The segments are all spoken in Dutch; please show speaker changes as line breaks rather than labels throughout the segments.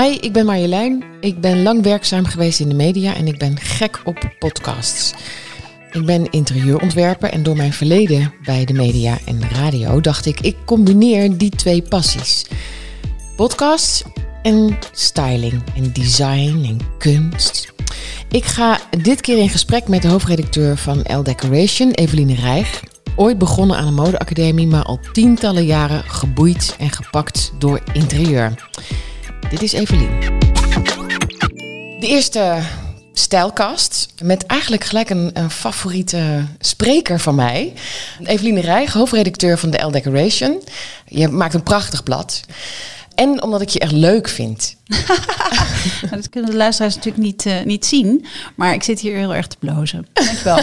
Hi, ik ben Marjolein. Ik ben lang werkzaam geweest in de media en ik ben gek op podcasts. Ik ben interieurontwerper en door mijn verleden bij de media en de radio dacht ik, ik combineer die twee passies. Podcasts en styling en design en kunst. Ik ga dit keer in gesprek met de hoofdredacteur van L Decoration, Eveline Rijg. Ooit begonnen aan een modeacademie, maar al tientallen jaren geboeid en gepakt door interieur. Dit is Evelien. De eerste stijlkast met eigenlijk gelijk een, een, favoriete spreker van mij. Eveline Rijg, hoofdredacteur van de L Decoration. Je maakt een prachtig blad. En omdat ik je echt leuk vind.
dat kunnen de luisteraars natuurlijk niet, uh, niet zien. Maar ik zit hier heel erg te blozen. Dankjewel.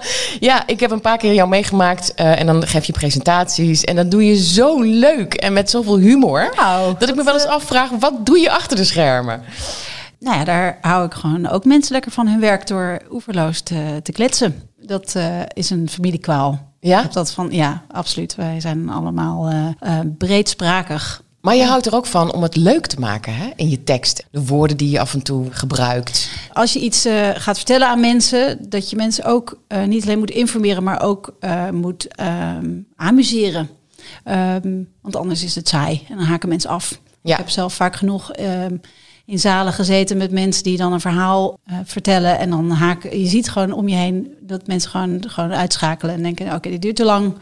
ja, ik heb een paar keer jou meegemaakt. Uh, en dan geef je presentaties. En dat doe je zo leuk en met zoveel humor. Dat ik me wel eens afvraag, wat doe je achter de schermen?
Nou ja, daar hou ik gewoon ook mensen lekker van hun werk door oeverloos te, te kletsen. Dat uh, is een familiekwaal.
Ja?
Ik heb dat van, ja, absoluut. Wij zijn allemaal breedsprakig.
Maar je houdt er ook van om het leuk te maken hè? in je tekst. De woorden die je af en toe gebruikt.
Als je iets uh, gaat vertellen aan mensen, dat je mensen ook uh, niet alleen moet informeren, maar ook uh, moet amuseren. Um, want anders is het saai en dan haken mensen af.
Ja.
Ik heb zelf vaak genoeg um, in zalen gezeten met mensen die dan een verhaal uh, vertellen. En dan haken. Je ziet gewoon om je heen dat mensen gewoon, gewoon uitschakelen en denken: oké, okay, dit duurt te lang.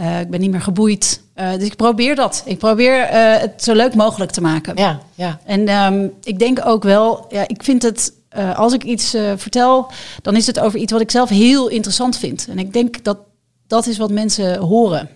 Uh, ik ben niet meer geboeid. Uh, dus ik probeer dat. Ik probeer het zo leuk mogelijk te maken.
Ja, ja.
En um, ik denk ook wel, ja, ik vind het. als ik iets vertel, dan is het over iets wat ik zelf heel interessant vind. En ik denk dat dat is wat mensen horen.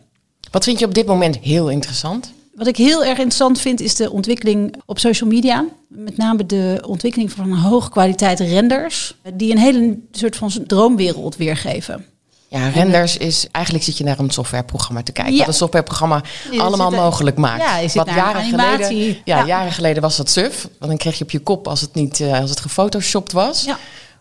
Wat vind je op dit moment heel interessant?
Wat ik heel erg interessant vind is de ontwikkeling op social media. Met name de ontwikkeling van hoge kwaliteit renders. Die een hele soort van droomwereld weergeven.
Ja, renders is eigenlijk zit je naar een softwareprogramma te kijken. Ja. Wat een softwareprogramma ja, allemaal mogelijk maakt.
Ja, je zit
Wat
jaren
geleden, ja, ja, jaren geleden was dat suf. Want dan kreeg je op je kop als het niet uh, als het gefotoshopt was.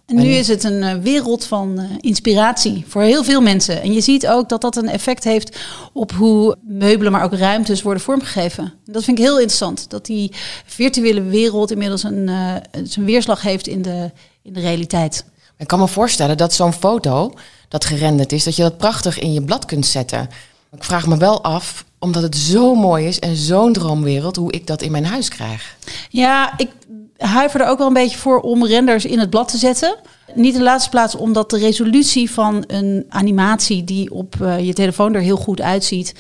En nu is het een uh, wereld van uh, inspiratie voor heel veel mensen. En je ziet ook dat dat een effect heeft op hoe meubelen, maar ook ruimtes worden vormgegeven. Dat vind ik heel interessant. Dat die virtuele wereld inmiddels een, uh, zijn weerslag heeft in de, in de realiteit.
Ik kan me voorstellen dat zo'n foto dat gerenderd is, dat je dat prachtig in je blad kunt zetten. Ik vraag me wel af, omdat het zo mooi is en zo'n droomwereld, hoe ik dat in mijn huis krijg.
Ja, ik huiver er ook wel een beetje voor om renders in het blad te zetten. Niet in de laatste plaats omdat de resolutie van een animatie die op uh, je telefoon er heel goed uitziet,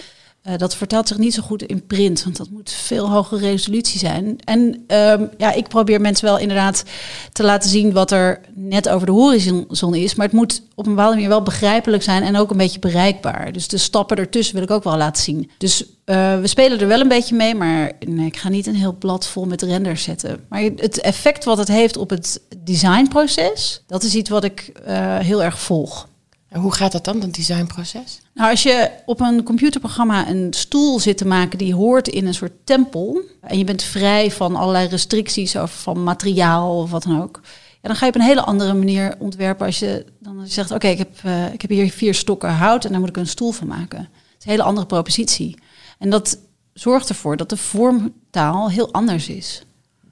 uh, dat vertelt zich niet zo goed in print, want dat moet veel hogere resolutie zijn. En um, ja, ik probeer mensen wel inderdaad te laten zien wat er net over de horizon is, maar het moet op een bepaalde manier wel begrijpelijk zijn en ook een beetje bereikbaar. Dus de stappen ertussen wil ik ook wel laten zien. Dus uh, we spelen er wel een beetje mee, maar nee, ik ga niet een heel blad vol met renders zetten. Maar het effect wat het heeft op het designproces, dat is iets wat ik uh, heel erg volg.
En hoe gaat dat dan, dat designproces?
Nou, als je op een computerprogramma een stoel zit te maken die hoort in een soort tempel. En je bent vrij van allerlei restricties of van materiaal of wat dan ook. Ja, dan ga je op een hele andere manier ontwerpen als je dan zegt, oké, okay, ik, heb, uh, ik heb hier vier stokken hout en daar moet ik een stoel van maken. Het is een hele andere propositie. En dat zorgt ervoor dat de vormtaal heel anders is.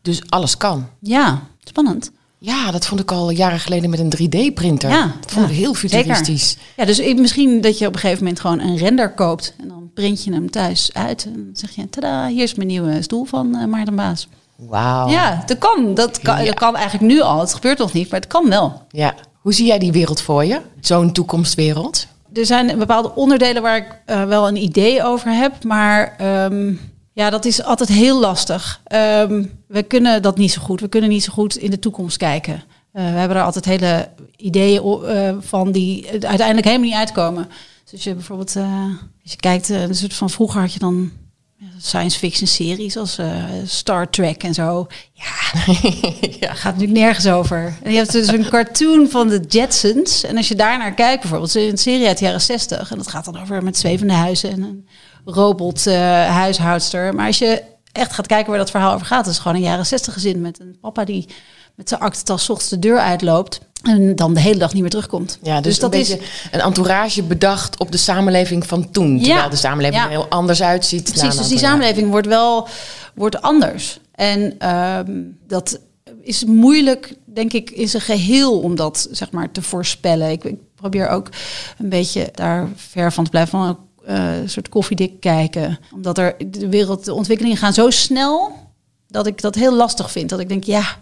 Dus alles kan?
Ja, spannend.
Ja, dat vond ik al jaren geleden met een 3D-printer.
Ja,
dat vond ik
ja,
heel futuristisch.
Zeker. Ja, dus misschien dat je op een gegeven moment gewoon een render koopt. En dan print je hem thuis uit. En dan zeg je, tada, hier is mijn nieuwe stoel van uh, Maarten Baas.
Wauw.
Ja, dat kan. Dat kan, ja. dat kan eigenlijk nu al. Het gebeurt nog niet, maar het kan wel.
Ja. Hoe zie jij die wereld voor je? Zo'n toekomstwereld?
Er zijn bepaalde onderdelen waar ik uh, wel een idee over heb. Maar... Um, ja, dat is altijd heel lastig. Um, we kunnen dat niet zo goed. We kunnen niet zo goed in de toekomst kijken. Uh, we hebben er altijd hele ideeën uh, van die uiteindelijk helemaal niet uitkomen. Dus als je bijvoorbeeld, uh, als je kijkt, een soort van vroeger had je dan science fiction series als Star Trek en zo. Ja, ja. gaat natuurlijk nergens over. En je hebt dus een cartoon van de Jetsons. En als je daar naar kijkt, bijvoorbeeld, een serie uit de jaren 60. En dat gaat dan over met zwevende huizen en een robot uh, huishoudster. Maar als je echt gaat kijken waar dat verhaal over gaat, is gewoon een jaren 60 gezin met een papa die met zijn aktentas ochtends de deur uitloopt. En dan de hele dag niet meer terugkomt.
Ja, dus, dat een is een entourage bedacht op de samenleving van toen. Terwijl ja, de samenleving er heel anders uitziet.
Precies, dus die samenleving wordt wel wordt anders. En ehm, dat is moeilijk, denk ik, in zijn geheel om dat zeg maar te voorspellen. Ik, ik probeer ook een beetje daar ver van te blijven van uh, een soort koffiedik kijken. Omdat er de wereld, de ontwikkelingen gaan zo snel dat ik dat heel lastig vind. Dat ik denk, ja,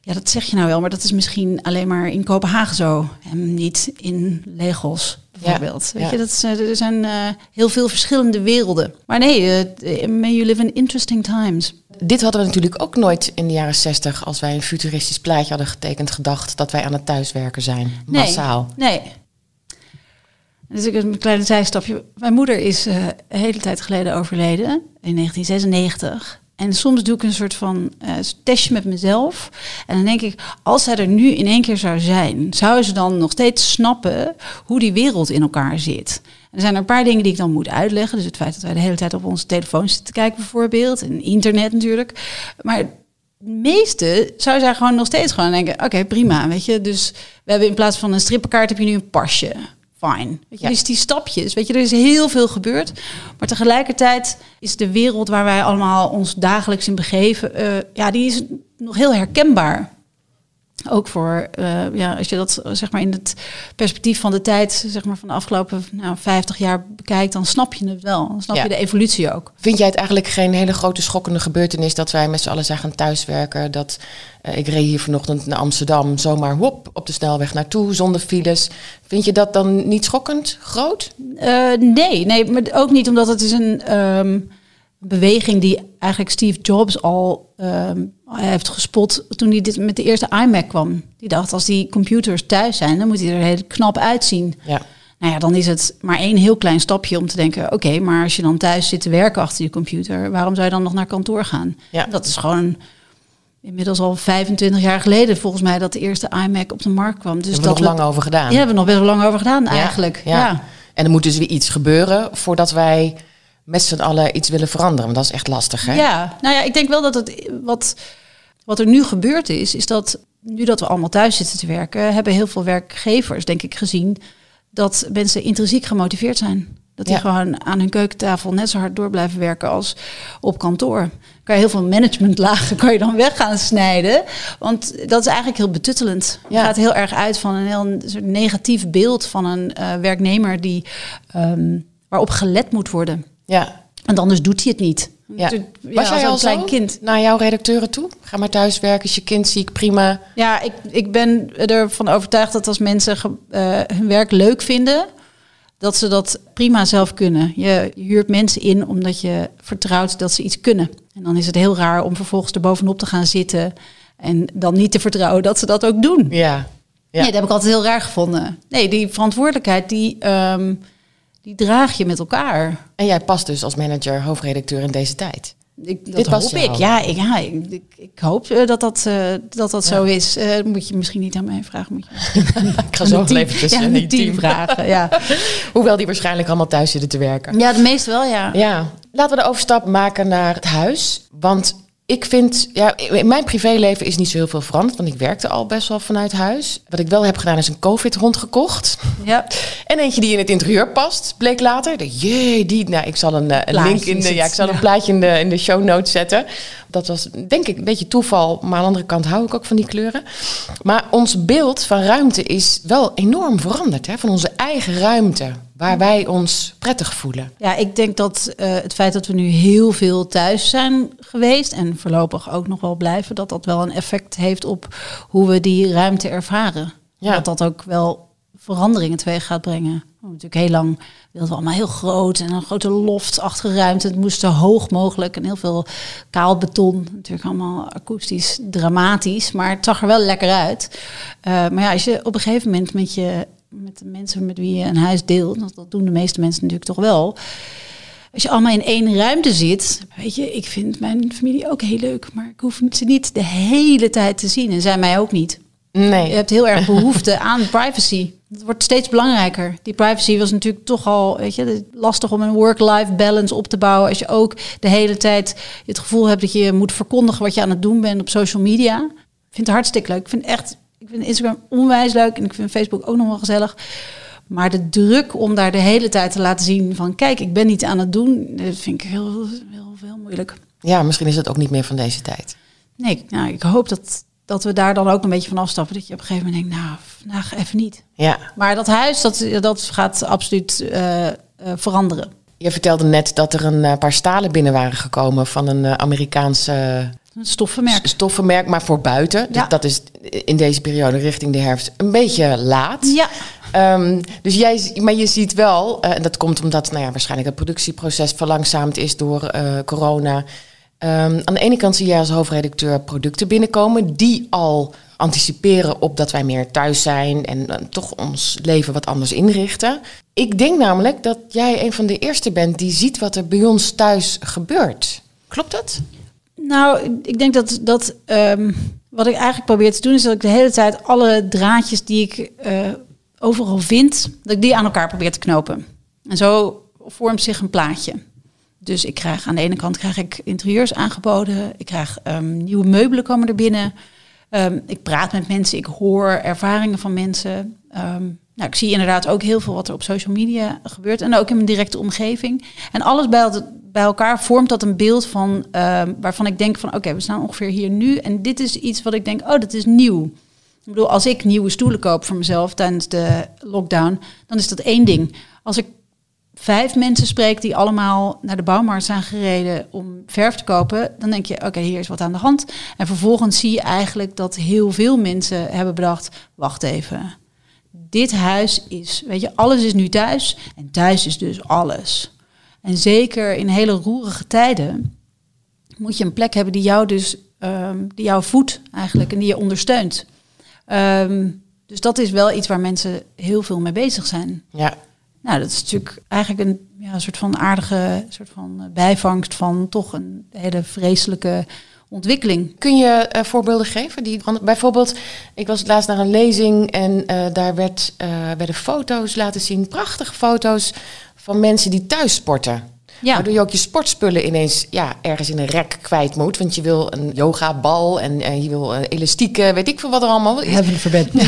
ja, dat zeg je nou wel, maar dat is misschien alleen maar in Kopenhagen zo en niet in Legos bijvoorbeeld. Weet je, dat is, eh, er zijn uh, heel veel verschillende werelden. Maar nee, uh, may you live in interesting times.
Dit hadden we natuurlijk ook nooit in de jaren zestig, als wij een futuristisch plaatje hadden getekend, gedacht dat wij aan het thuiswerken zijn, massaal.
Nee. nee. Dus ik een kleine zijstapje. Mijn moeder is een hele tijd geleden overleden, in 1996. En soms doe ik een soort van uh, testje met mezelf. En dan denk ik, als zij er nu in één keer zou zijn, zou ze dan nog steeds snappen hoe die wereld in elkaar zit? er zijn er een paar dingen die ik dan moet uitleggen. Dus het feit dat wij de hele tijd op onze telefoon zitten te kijken, bijvoorbeeld. En internet natuurlijk. Maar meeste zou zij gewoon nog steeds gewoon denken: oké, prima. Weet je, dus we hebben in plaats van een strippenkaart heb je nu een pasje fine. Weet je, Dus die stapjes, weet je, er is heel veel gebeurd. Maar tegelijkertijd is de wereld waar wij allemaal ons dagelijks in begeven, uh, ja, die is nog heel herkenbaar. Ook voor, uh, ja, als je dat zeg maar in het perspectief van de tijd, zeg maar van de afgelopen nou, 50 jaar bekijkt, dan snap je het wel. Dan snap je de evolutie ook.
Vind jij het eigenlijk geen hele grote schokkende gebeurtenis dat wij met z'n allen zijn gaan thuiswerken? Dat uh, ik reed hier vanochtend naar Amsterdam, zomaar hop, op de snelweg naartoe, zonder files. Vind je dat dan niet schokkend groot?
Uh, nee, nee, maar ook niet omdat het is een. Um, beweging die eigenlijk Steve Jobs al um, heeft gespot toen hij dit met de eerste iMac kwam. Die dacht, als die computers thuis zijn, dan moet hij er heel knap uitzien. Ja. Nou ja, dan is het maar één heel klein stapje om te denken... oké, maar als je dan thuis zit te werken achter je computer... waarom zou je dan nog naar kantoor gaan? Ja. Dat is gewoon inmiddels al 25 jaar geleden... volgens mij dat de eerste iMac op de markt kwam.
Dus hebben we nog lang over gedaan.
Ja, hebben we nog best wel lang over gedaan eigenlijk. Ja. ja.
En er moet dus weer iets gebeuren voordat wij met z'n allen iets willen veranderen. Want dat is echt lastig, hè?
Ja, nou ja, ik denk wel dat het wat, wat er nu gebeurd is, is dat nu dat we allemaal thuis zitten te werken, hebben heel veel werkgevers, denk ik, gezien dat mensen intrinsiek gemotiveerd zijn. Dat die gewoon aan hun keukentafel net zo hard door blijven werken als op kantoor. Kan je heel veel managementlagen kan je dan weg gaan snijden. Want dat is eigenlijk heel betuttelend. Ja. Het gaat heel erg uit van een heel soort negatief beeld van een uh, werknemer die, um, waarop gelet moet worden. Ja. En anders doet hij het niet. Ja.
Was jij al klein kind naar jouw redacteuren toe? Ga maar thuis werken, is je kind ziek, prima.
Ja, ik, ik ben ervan overtuigd dat als mensen uh, hun werk leuk vinden, dat ze dat prima zelf kunnen. Je, je huurt mensen in omdat je vertrouwt dat ze iets kunnen. En dan is het heel raar om vervolgens er bovenop te gaan zitten en dan niet te vertrouwen dat ze dat ook doen. Ja. ja. Nee, dat heb ik altijd heel raar gevonden. Nee, die verantwoordelijkheid die. Um, die draag je met elkaar.
En jij past dus als manager, hoofdredacteur in deze tijd.
Ik, dat Dit hoop ik. Ja, ik, ja ik, ik, hoop uh, dat dat, uh, dat, dat ja. zo is. Uh, moet je misschien niet aan mij vragen. Moet je
ik ga zo even tussen
ja, die team vragen. Ja.
Hoewel die waarschijnlijk allemaal thuis zitten te werken.
Ja, de meeste wel, ja.
ja. Laten we de overstap maken naar het huis. Want ik vind, ja, mijn privéleven is niet zo heel veel veranderd, want ik werkte al best wel vanuit huis. Wat ik wel heb gedaan is een COVID-hond gekocht. Ja. En eentje die in het interieur past, bleek later. De, jee, die, nou, ik zal een, eh, een link in de, ja, ik zal een plaatje in de, in de show notes zetten. Dat was denk ik een beetje toeval, maar aan de andere kant hou ik ook van die kleuren. Maar ons beeld van ruimte is wel enorm veranderd, hè, van onze eigen ruimte waar wij ons prettig voelen.
Ja, ik denk dat uh, het feit dat we nu heel veel thuis zijn geweest en voorlopig ook nog wel blijven, dat dat wel een effect heeft op hoe we die ruimte ervaren. Ja. Dat dat ook wel veranderingen teweeg gaat brengen. Natuurlijk heel lang wilden we allemaal heel groot en een grote loftachtige ruimte. Het moest zo hoog mogelijk en heel veel kaal beton. Natuurlijk allemaal akoestisch dramatisch, maar het zag er wel lekker uit. Uh, maar ja, als je op een gegeven moment met je met de mensen met wie je een huis deelt, dat, dat doen de meeste mensen natuurlijk toch wel. Als je allemaal in één ruimte zit, weet je, ik vind mijn familie ook heel leuk, maar ik hoef ze niet de hele tijd te zien en zij mij ook niet. Nee. Je hebt heel erg behoefte aan privacy. Het wordt steeds belangrijker. Die privacy was natuurlijk toch al, weet je, lastig om een work-life balance op te bouwen. Als je ook de hele tijd het gevoel hebt dat je moet verkondigen wat je aan het doen bent op social media. Ik vind het hartstikke leuk. Ik vind echt ik vind Instagram onwijs leuk en ik vind Facebook ook nog wel gezellig. Maar de druk om daar de hele tijd te laten zien van kijk, ik ben niet aan het doen, dat vind ik heel, heel, heel moeilijk.
Ja, misschien is het ook niet meer van deze tijd.
Nee, nou, ik hoop dat, dat we daar dan ook een beetje van afstappen. Dat je op een gegeven moment denkt, nou, vandaag even niet.
Ja.
Maar dat huis, dat, dat gaat absoluut uh, uh, veranderen.
Je vertelde net dat er een paar stalen binnen waren gekomen van een Amerikaanse
een stoffenmerk.
Stoffenmerk, maar voor buiten. Ja. Dus dat is in deze periode richting de herfst een beetje laat.
Ja.
Um, dus jij, maar je ziet wel, uh, en dat komt omdat nou ja, waarschijnlijk het productieproces verlangzaamd is door uh, corona. Um, aan de ene kant zie jij als hoofdredacteur producten binnenkomen die al anticiperen op dat wij meer thuis zijn en uh, toch ons leven wat anders inrichten. Ik denk namelijk dat jij een van de eerste bent die ziet wat er bij ons thuis gebeurt. Klopt dat?
Nou, ik denk dat, dat um, wat ik eigenlijk probeer te doen, is dat ik de hele tijd alle draadjes die ik uh, overal vind, dat ik die aan elkaar probeer te knopen. En zo vormt zich een plaatje. Dus ik krijg aan de ene kant krijg ik interieurs aangeboden, ik krijg um, nieuwe meubelen komen er binnen. Um, ik praat met mensen, ik hoor ervaringen van mensen. Nou, ik zie inderdaad ook heel veel wat er op social media gebeurt en ook in mijn directe omgeving. En alles bij, bij elkaar vormt dat een beeld van uh, waarvan ik denk van oké, we staan ongeveer hier nu en dit is iets wat ik denk, oh, dat is nieuw. Ik bedoel, als ik nieuwe stoelen koop voor mezelf tijdens de lockdown, dan is dat één ding. Als ik vijf mensen spreek die allemaal naar de bouwmarkt zijn gereden om verf te kopen, dan denk je, oké, hier is wat aan de hand. En vervolgens zie je eigenlijk dat heel veel mensen hebben bedacht, wacht even dit huis is, weet je, alles is nu thuis en thuis is dus alles. En zeker in hele roerige tijden moet je een plek hebben die jou dus, um, die jou voedt eigenlijk en die je ondersteunt. Um, dus dat is wel iets waar mensen heel veel mee bezig zijn.
Ja.
Nou, dat is natuurlijk eigenlijk een ja, soort van aardige soort van bijvangst van toch een hele vreselijke ontwikkeling.
Kun je uh, voorbeelden geven? Die, bijvoorbeeld, ik was laatst naar een lezing en uh, daar werd, uh, werden foto's laten zien, prachtige foto's van mensen die thuis sporten. Ja. Waardoor je ook je sportspullen ineens ja, ergens in een rek kwijt moet. Want je wil een yogabal en, en je wil elastieken, weet ik veel wat er allemaal is.
Hebben verbed.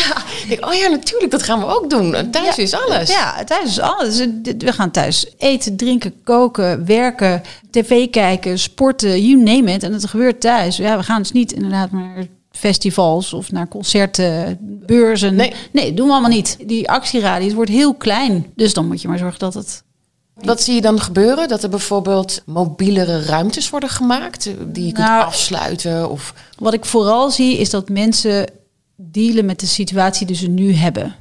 ja, oh ja, natuurlijk, dat gaan we ook doen. Thuis ja, is alles.
Ja, thuis is alles. We gaan thuis eten, drinken, koken, werken, tv kijken, sporten, you name it. En het gebeurt thuis. Ja, we gaan dus niet inderdaad maar festivals of naar concerten, beurzen. Nee. nee, doen we allemaal niet. Die actieradius wordt heel klein. Dus dan moet je maar zorgen dat het
wat zie je dan gebeuren? Dat er bijvoorbeeld mobielere ruimtes worden gemaakt die je kunt nou, afsluiten? Of...
Wat ik vooral zie is dat mensen dealen met de situatie die ze nu hebben.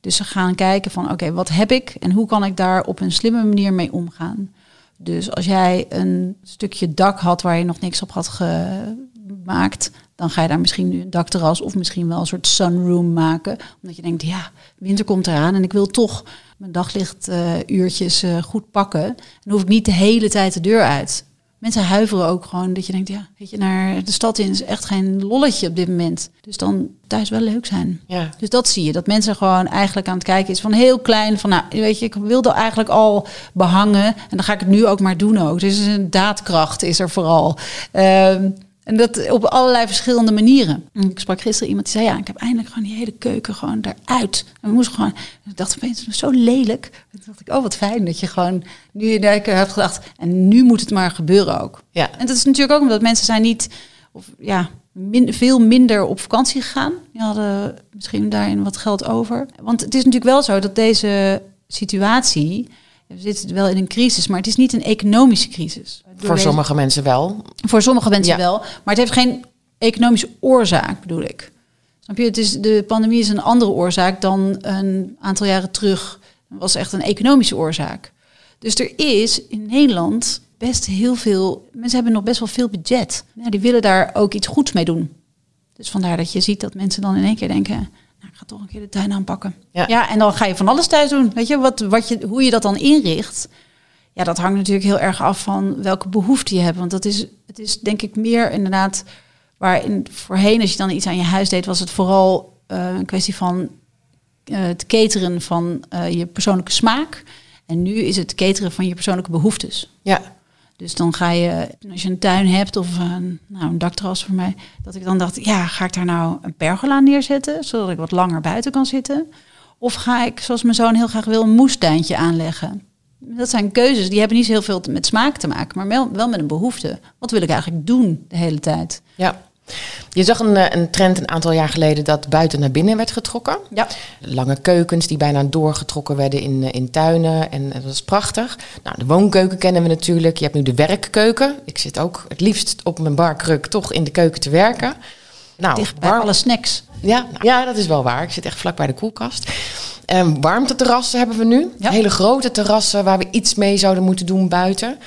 Dus ze gaan kijken van oké, wat heb ik en hoe kan ik daar op een slimme manier mee omgaan? Dus als jij een stukje dak had waar je nog niks op had gemaakt, dan ga je daar misschien nu een dakterras of misschien wel een soort sunroom maken. Omdat je denkt, ja, winter komt eraan en ik wil toch mijn daglichtuurtjes uh, uh, goed pakken. Dan hoef ik niet de hele tijd de deur uit. Mensen huiveren ook gewoon dat je denkt, ja, weet je, naar de stad in is echt geen lolletje op dit moment. Dus dan thuis wel leuk zijn.
Ja.
Dus dat zie je, dat mensen gewoon eigenlijk aan het kijken is van heel klein, van nou, weet je, ik wilde eigenlijk al behangen en dan ga ik het nu ook maar doen ook. Dus een daadkracht is er vooral. Uh, en dat op allerlei verschillende manieren. Ik sprak gisteren iemand die zei, ja, ik heb eindelijk gewoon die hele keuken gewoon eruit. En we moesten gewoon, ik dacht opeens, zo lelijk. En toen dacht ik, oh wat fijn dat je gewoon nu in de hebt gedacht, en nu moet het maar gebeuren ook.
Ja.
En dat is natuurlijk ook omdat mensen zijn niet, of ja, min, veel minder op vakantie gegaan. Die hadden misschien daarin wat geld over. Want het is natuurlijk wel zo dat deze situatie we zitten wel in een crisis, maar het is niet een economische crisis.
Voor sommige mensen wel.
Voor sommige mensen wel, maar het heeft geen economische oorzaak, bedoel ik. Snap je? Het is, de pandemie is een andere oorzaak dan een aantal jaren terug. Was echt een economische oorzaak. Dus er is in Nederland best heel veel... Mensen hebben nog best wel veel budget. Ja, die willen daar ook iets goeds mee doen. Dus vandaar dat je ziet dat mensen dan in één keer denken ga toch een keer de tuin aanpakken. Ja. ja, en dan ga je van alles thuis doen. Weet je, wat, wat je, hoe je dat dan inricht, ja, dat hangt natuurlijk heel erg af van welke behoefte je hebt. Want dat is, het is denk ik meer inderdaad, waar in, voorheen als je dan iets aan je huis deed, was het vooral uh, een kwestie van uh, het cateren van uh, je persoonlijke smaak. En nu is het cateren van je persoonlijke behoeftes.
Ja.
Dus dan ga je, als je een tuin hebt of een, nou, een dakterras voor mij, dat ik dan dacht, ja, ga ik daar nou een pergola neerzetten, zodat ik wat langer buiten kan zitten? Of ga ik, zoals mijn zoon heel graag wil, een moestuintje aanleggen? Dat zijn keuzes, die hebben niet zo heel veel met smaak te maken, maar wel, wel met een behoefte. Wat wil ik eigenlijk doen de hele tijd?
Ja. Je zag een, eh, een trend een aantal jaar geleden dat buiten naar binnen werd getrokken.
Ja.
Lange keukens die bijna doorgetrokken werden in, eh, in tuinen. En dat is prachtig. Nou, de woonkeuken kennen we natuurlijk. Je hebt nu de werkkeuken. Ik zit ook het liefst op mijn barkruk toch in de keuken te werken.
Nou, Dicht bij alle snacks.
Ja, ja, dat is wel waar. Ik zit echt vlak bij de koelkast. Um, warmteterrassen hebben we nu. Hele grote terrassen waar we iets mee zouden moeten doen buiten.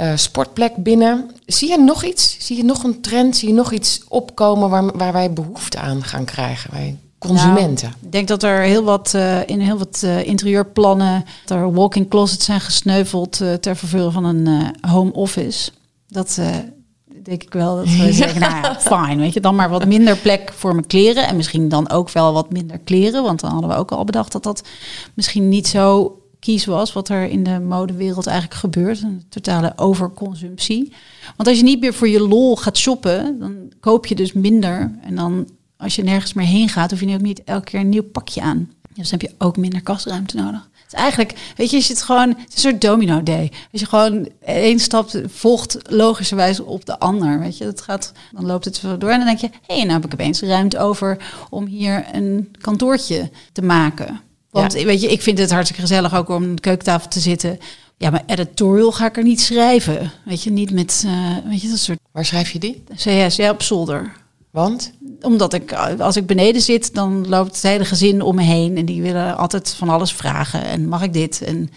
Uh, sportplek binnen. Zie je nog iets? Zie je nog een trend? Zie je nog iets opkomen waar, waar wij behoefte aan gaan krijgen? Wij consumenten.
Nou, ik denk dat er heel wat uh, in heel wat uh, interieurplannen, dat er walk-in closets zijn gesneuveld ter vervulling van een home office. Dat denk ik wel dat we zeggen, nou ja, fijn, weet je, dan maar wat minder plek voor mijn kleren en misschien dan ook wel wat minder kleren, want dan hadden we ook al bedacht dat dat misschien niet zo kies was, wat er in de modewereld eigenlijk gebeurt, een totale overconsumptie. Want als je niet meer voor je lol gaat shoppen, dan koop je dus minder en dan als je nergens meer heen gaat, hoef je ook niet elke keer een nieuw pakje aan. Dus dan heb je ook minder kastruimte nodig. Het is eigenlijk, weet je, je zit gewoon, het is een soort domino day. Als je gewoon één stap volgt logischerwijs op de ander, weet je, dat gaat, dan loopt het door en dan denk je, hé, hey, nou heb ik opeens ruimte over om hier een kantoortje te maken. Want weet je, ik vind het hartstikke gezellig ook om aan de keukentafel te zitten. Ja, maar editorial ga ik er niet schrijven. Weet je, niet met, uh, weet je, dat soort...
Waar schrijf je die?
CS, ja, op zolder.
Want?
Omdat ik, als ik beneden zit, dan loopt het hele gezin om me heen. En die willen altijd van alles vragen. En mag ik dit? En,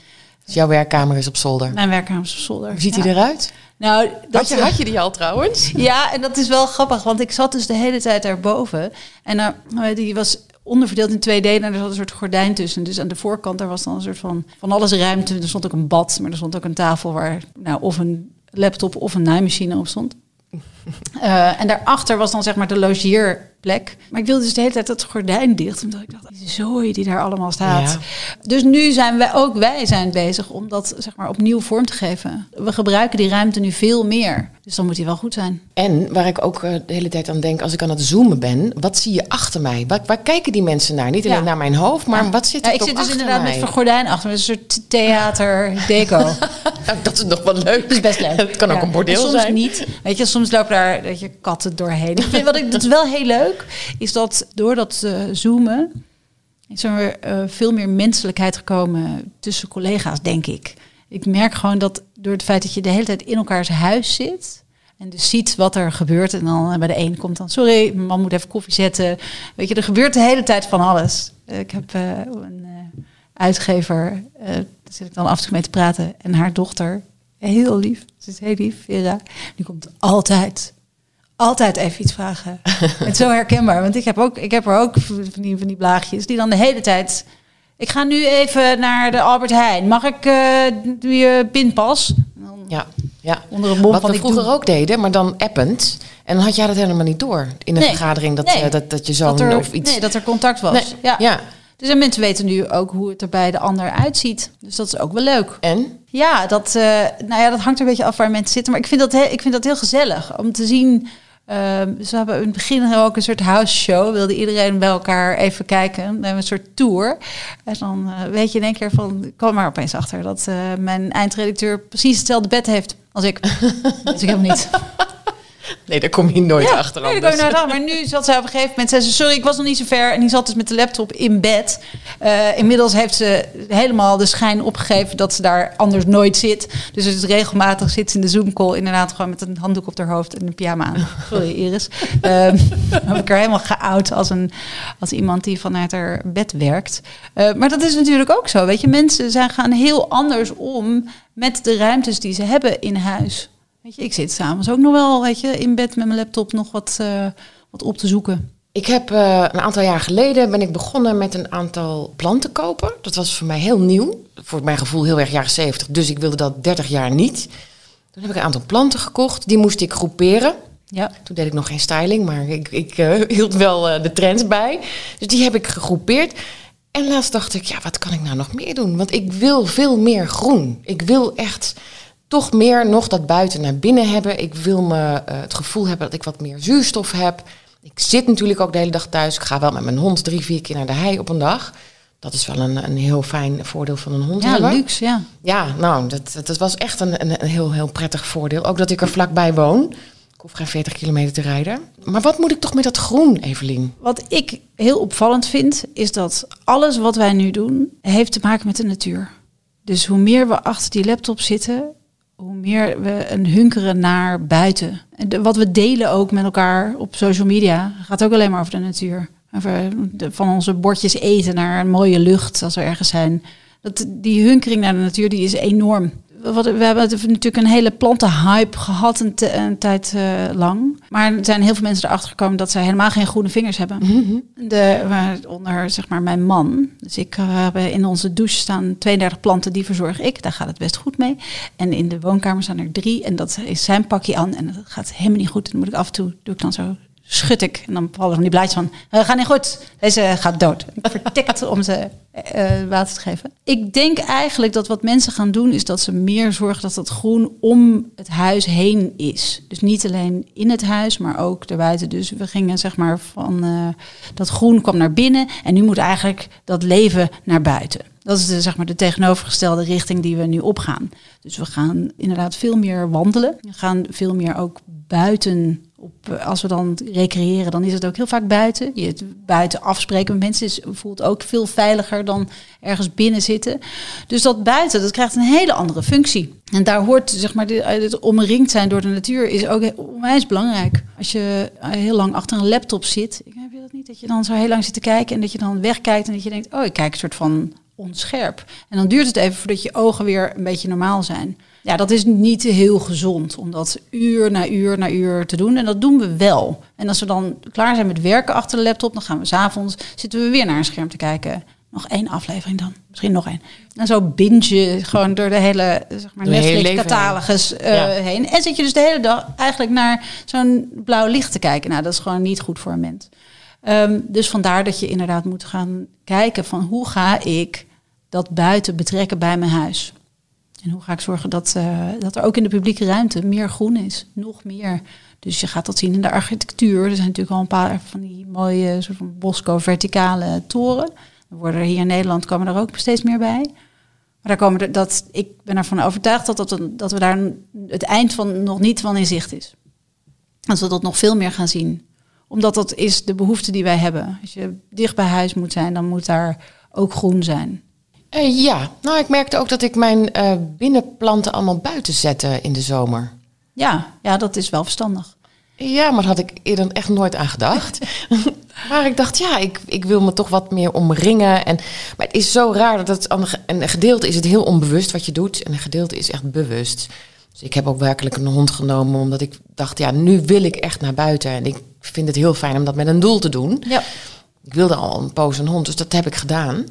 dus jouw werkkamer is op zolder?
Mijn werkkamer is op zolder.
Hoe ziet hij eruit?
Nou,
dat had, je, had je die al trouwens?
Ja, en dat is wel grappig, want ik zat dus de hele tijd daarboven. En uh, die was onderverdeeld in twee delen en er zat een soort gordijn tussen. Dus aan de voorkant daar was dan een soort van van alles ruimte. Er stond ook een bad, maar er stond ook een tafel waar nou, of een laptop of een naaimachine op stond. Uh, en daarachter was dan zeg maar de logeerplek. Maar ik wilde dus de hele tijd dat gordijn dicht. Omdat ik dacht, die zooi die daar allemaal staat. Dus nu zijn wij ook wij zijn bezig om dat zeg maar opnieuw vorm te geven. We gebruiken die ruimte nu veel meer. Dus dan moet hij wel goed zijn.
En waar ik ook eh, de hele tijd aan denk als ik aan het zoomen ben, wat zie je achter mij? Waar, waar kijken die mensen naar? Niet alleen naar mijn hoofd, maar wat zit er
ja, Ik zit dus inderdaad met met gordijn achter, met een soort theater deco.
dat is nog wel leuk.
Dat is best leuk.
Het kan ook een bordeel
soms
zijn.
Soms niet. Weet je, soms lopen daar dat je katten doorheen. Ik vind wat ik dat is wel heel leuk is dat door dat zoomen is er uh, veel meer menselijkheid gekomen tussen collega's, denk ik. Ik merk gewoon dat door het feit dat je de hele tijd in elkaars huis zit, en dus ziet wat er gebeurt. En dan bij de een komt dan, sorry, mijn man moet even koffie zetten. Weet je, er gebeurt de hele tijd van alles. Ik heb uh, een uh, uitgever, daar zit ik dan af en toe mee te praten. En haar dochter, heel lief, ze is heel lief, Vera. Die komt altijd, altijd even iets vragen. Het is zo herkenbaar, want ik heb, ook, ik heb er ook van die, van die blaagjes die dan de hele tijd... Ik ga nu even naar de Albert Heijn. Mag ik uh, je pinpas?
Ja. Ja, onder een mom Wat we vroeger ook deden, maar dan append. En dan had jij dat helemaal niet door in een vergadering dat,
nee.
uh, dat, dat je zo'n
er,
of iets.
Nee, dat er contact was. Nee. Ja. ja. Dus en mensen weten nu ook hoe het er bij de ander uitziet. Dus dat is ook wel leuk.
En?
Ja, dat, uh, nou ja, dat hangt er een beetje af waar mensen zitten. Maar ik vind dat, ik vind dat heel gezellig om te zien. Uh, we hebben in het begin ook een soort house show. Wilde iedereen bij elkaar even kijken. Dan hebben we een soort tour. En dan uh, weet je in één keer van... Ik kwam maar opeens achter dat uh, mijn eindredacteur precies hetzelfde bed heeft als ik. dus ik heb niet.
Nee, daar kom je nooit
ja,
achter.
Nee, daar kom je nooit achter. Maar nu zat zij op een gegeven moment... Zei ze, sorry, ik was nog niet zo ver. En die zat dus met de laptop in bed. Uh, inmiddels heeft ze helemaal de schijn opgegeven... dat ze daar anders nooit zit. Dus regelmatig zit ze in de Zoom-call... inderdaad gewoon met een handdoek op haar hoofd en een pyjama aan. Sorry, Iris. Um, heb ik er helemaal geout als, een, als iemand die vanuit haar bed werkt. Uh, maar dat is natuurlijk ook zo. Weet je, mensen zijn gaan heel anders om... met de ruimtes die ze hebben in huis... Weet je, ik zit s'avonds ook nog wel weet je, in bed met mijn laptop nog wat, uh, wat op te zoeken.
Ik heb uh, een aantal jaar geleden ben ik begonnen met een aantal planten kopen. Dat was voor mij heel nieuw. Voor mijn gevoel heel erg jaren 70. Dus ik wilde dat 30 jaar niet. Toen heb ik een aantal planten gekocht. Die moest ik groeperen.
Ja.
Toen deed ik nog geen styling, maar ik, ik uh, hield wel de trends bij. Dus die heb ik gegroepeerd. En laatst dacht ik, ja, wat kan ik nou nog meer doen? Want ik wil veel meer groen. Ik wil echt toch meer nog dat buiten naar binnen hebben. Ik wil me eh, het gevoel hebben dat ik wat meer zuurstof heb. Ik zit natuurlijk ook de hele dag thuis. Ik ga wel met mijn hond drie, vier keer naar de hei op een dag. Dat is wel een, een heel fijn voordeel van een hond
Ja,
hebben.
luxe, ja.
Ja, nou, dat, dat was echt een, een, een heel, heel prettig voordeel. Ook dat ik er vlakbij woon. Ik hoef geen 40 kilometer te rijden. Maar wat moet ik toch met dat groen, Evelien?
Wat ik heel opvallend vind, is dat alles wat wij nu doen, heeft te maken met de natuur. Dus hoe meer we achter die laptop zitten, hoe meer we een hunkeren naar buiten. En wat we delen ook met elkaar op social media, gaat ook alleen maar over de natuur. Over de- van onze bordjes eten naar een mooie lucht als we ergens zijn. Dat, die hunkering naar de natuur die is enorm. Wat, we hebben natuurlijk een hele plantenhype gehad een, te- een tijd eh, lang. Maar er zijn heel veel mensen erachter gekomen dat zij helemaal geen groene vingers hebben. De, waaronder zeg maar mijn man. Dus ik eh, heb in onze douche staan 32 planten, die verzorg ik. Daar gaat het best goed mee. En in de woonkamer staan er drie. En dat is zijn pakje aan. En dat gaat helemaal niet goed. Dan moet ik af en toe, doe ik dan zo, schud ik. En dan vallen van die blaadjes van, "Eh, gaat niet goed. Deze gaat dood. Ik vertikt om ze eh, water te geven. Ik denk eigenlijk dat wat mensen gaan doen, is dat ze meer zorgen dat het groen om het huis heen is. Dus niet alleen in het huis, maar ook daarbuiten. Dus we gingen zeg maar van eh, dat groen kwam naar binnen en nu moet eigenlijk dat leven naar buiten. Dat is de, zeg maar, de tegenovergestelde richting die we nu opgaan. Dus we gaan inderdaad veel meer wandelen. We gaan veel meer ook buiten. Op, eh, als we dan recreëren, dan is het ook heel vaak buiten. Je het buiten afspreken met mensen is, voelt ook veel veiliger dan ergens binnen zitten. Dus dat buiten, dat krijgt een hele andere functie. En daar hoort, zeg maar, dit, het omringd zijn door de natuur is ook onwijs belangrijk. Als je eh, heel lang achter een laptop zit, heb je dat niet? Dat je dan zo heel lang zit te kijken en dat je dan wegkijkt en dat je denkt, oh, ik kijk een soort van onscherp. En dan duurt het even voordat je ogen weer een beetje normaal zijn. Ja, dat is niet heel gezond om dat uur na uur na uur te doen. En dat doen we wel. En als we dan klaar zijn met werken achter de laptop, dan gaan we s'avonds, zitten we weer naar een scherm te kijken. Nog één aflevering dan, misschien nog één. En zo binge je gewoon door de hele zeg maar, Netflix-catalogus eh,
Ja.
heen. En zit je dus de hele dag eigenlijk naar zo'n blauw licht te kijken. Nou, dat is gewoon niet goed voor een mens. Ehm, dus vandaar dat je inderdaad moet gaan kijken van hoe ga ik dat buiten betrekken bij mijn huis. En hoe ga ik zorgen dat, eh, dat er ook in de publieke ruimte meer groen is? Nog meer. Dus je gaat dat zien in de architectuur. Er zijn natuurlijk al een paar van die mooie soort van Bosco-verticale toren. Er worden er hier in Nederland komen er ook steeds meer bij. Maar daar komen dat, ik ben ervan overtuigd dat, dat, dat we daar het eind van nog niet van in zicht is. Dat we dat nog veel meer gaan zien. Omdat dat is de behoefte die wij hebben. Als je dicht bij huis moet zijn, dan moet daar ook groen zijn.
Eh, ja, nou ik merkte ook dat ik mijn eh, binnenplanten allemaal buiten zette in de zomer.
Ja, ja, dat is wel verstandig.
Ja, maar daar had ik eerder echt nooit aan gedacht. maar ik dacht, ja, ik, ik wil me toch wat meer omringen. En, maar het is zo raar dat het een gedeelte is het heel onbewust wat je doet. En een gedeelte is echt bewust. Dus ik heb ook werkelijk een hond genomen omdat ik dacht, ja, nu wil ik echt naar buiten. En ik vind het heel fijn om dat met een doel te doen.
Ja.
Ik wilde al een poos een hond, dus dat heb ik gedaan.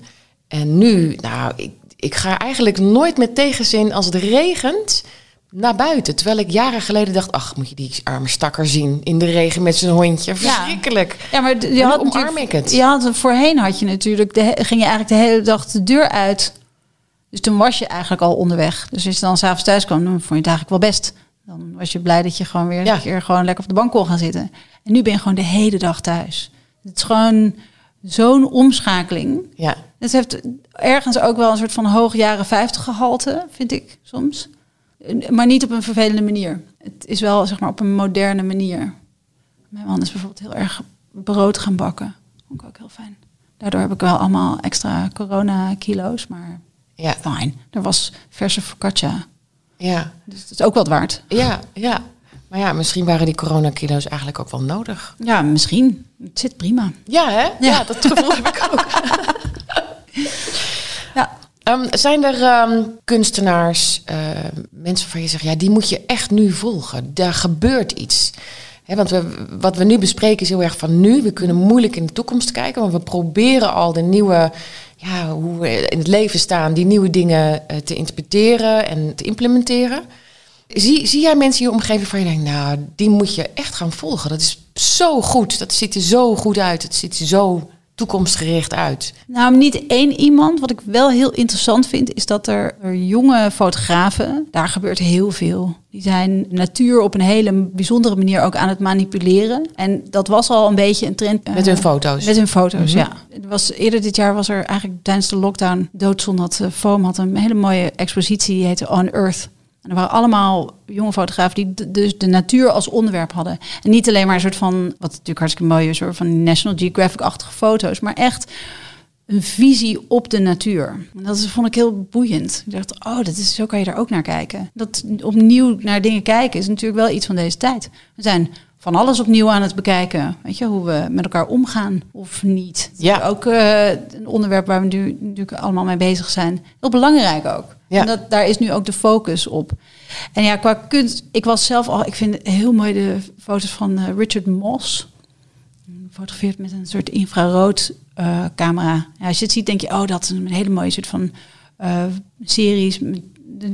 En nu, nou, ik, ik ga eigenlijk nooit met tegenzin als het regent naar buiten. Terwijl ik jaren geleden dacht, ach, moet je die arme stakker zien in de regen met zijn hondje. Verschrikkelijk.
Ja, maar d- je had
omarm ik het.
Je had, voorheen had je natuurlijk, de, ging je eigenlijk de hele dag de deur uit. Dus toen was je eigenlijk al onderweg. Dus als je dan s'avonds thuis kwam, dan vond je het eigenlijk wel best. Dan was je blij dat je gewoon weer
Ja.
een keer gewoon lekker op de bank kon gaan zitten. En nu ben je gewoon de hele dag thuis. Het is gewoon zo'n omschakeling.
Ja,
Het heeft ergens ook wel een soort van hoog jaren 50 gehalte, vind ik soms. Maar niet op een vervelende manier. Het is wel zeg maar op een moderne manier. Mijn man is bijvoorbeeld heel erg brood gaan bakken. Vond ik ook heel fijn. Daardoor heb ik wel allemaal extra corona-kilo's, maar
ja,
fijn. Er was verse focaccia,
ja,
dus het is ook wat waard.
ja, ja. Maar ja, misschien waren die coronakilo's eigenlijk ook wel nodig.
Ja, misschien. Het zit prima.
Ja, hè? Ja, dat gevoel heb ik ook.
Ja.
Ehm, zijn er ehm, kunstenaars, eh, mensen waarvan je zegt, ja, die moet je echt nu volgen. Daar gebeurt iets. Want we, wat we nu bespreken is heel erg van nu. We kunnen moeilijk in de toekomst kijken, want we proberen al de nieuwe, ja, hoe we in het leven staan, die nieuwe dingen eh, te interpreteren en te implementeren. Zie, zie jij mensen in je omgeving van je denkt, nou, die moet je echt gaan volgen. Dat is zo goed. Dat ziet er zo goed uit. Het ziet er zo toekomstgericht uit?
Nou, niet één iemand. Wat ik wel heel interessant vind, is dat er, er jonge fotografen, daar gebeurt heel veel. Die zijn natuur op een hele bijzondere manier ook aan het manipuleren. En dat was al een beetje een trend.
Met hun foto's?
Met hun foto's, ja. Het was, eerder dit jaar was er eigenlijk tijdens de lockdown, Doodzon had, uh, Foam had een hele mooie expositie, die heette On Earth. En er waren allemaal jonge fotografen die dus de natuur als onderwerp hadden. En niet alleen maar een soort van, wat natuurlijk hartstikke mooi is, hoor, van National Geographic-achtige foto's, maar echt een visie op de natuur. En dat vond ik heel boeiend. Ik dacht, oh, dat is, zo kan je er ook naar kijken. Dat opnieuw naar dingen kijken is natuurlijk wel iets van deze tijd. We zijn van alles opnieuw aan het bekijken. Weet je, hoe we met elkaar omgaan of niet. Ja. Ook uh, een onderwerp waar we nu natuurlijk allemaal mee bezig zijn. Heel belangrijk ook. Ja. En dat, daar is nu ook de focus op. En ja, qua kunst, ik was zelf al, ik vind heel mooi de foto's van uh, Richard Moss. Fotografeerd met een soort infrarood uh, camera. Ja, als je het ziet, denk je, oh, dat is een hele mooie soort van series. Met,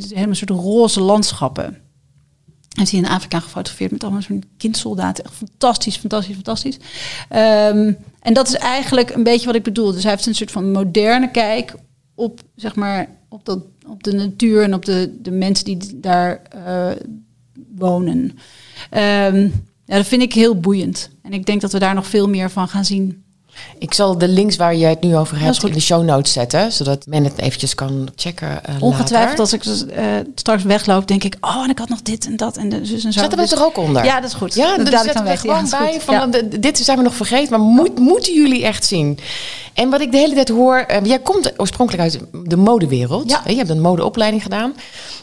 helemaal soort roze landschappen. Zie je in Afrika gefotografeerd met allemaal zo'n kindsoldaten. Echt fantastisch, fantastisch, fantastisch. Um, en dat is eigenlijk een beetje wat ik bedoel. Dus hij heeft een soort van moderne kijk op, zeg maar, op, dat, op de natuur en op de, de mensen die daar uh, wonen. Um, ja, dat vind ik heel boeiend. En ik denk dat we daar nog veel meer van gaan zien.
Ik zal de links waar je het nu over hebt in de show notes zetten, zodat men het eventjes kan checken. Uh,
Ongetwijfeld als ik uh, straks wegloop, denk ik, oh, en ik had nog dit en dat en de, zus en zo.
Zetten we
het
er ook onder?
Ja, dat is goed.
Ja, dat zetten we gewoon ja, bij. Van, ja. dit zijn we nog vergeten, maar moet, moeten jullie echt zien? En wat ik de hele tijd hoor, uh, jij komt oorspronkelijk uit de modewereld. Ja. Je hebt een modeopleiding gedaan.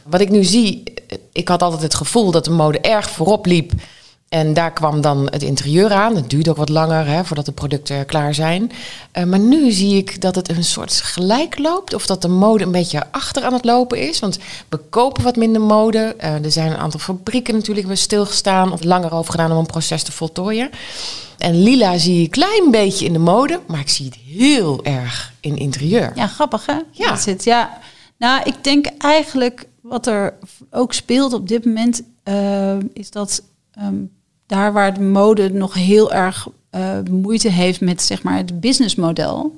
Wat ik nu zie, ik had altijd het gevoel dat de mode erg voorop liep en daar kwam dan het interieur aan. Het duurde ook wat langer hè, voordat de producten klaar zijn. Uh, maar nu zie ik dat het een soort gelijk loopt. Of dat de mode een beetje achter aan het lopen is. Want we kopen wat minder mode. Uh, er zijn een aantal fabrieken natuurlijk weer stilgestaan. Of langer over gedaan om een proces te voltooien. En lila zie je een klein beetje in de mode. Maar ik zie het heel erg in interieur.
Ja, grappig hè? Ja. Dat zit, ja. Nou, ik denk eigenlijk wat er ook speelt op dit moment... Uh, is dat... Um, daar waar de mode nog heel erg uh, moeite heeft met zeg maar, het businessmodel.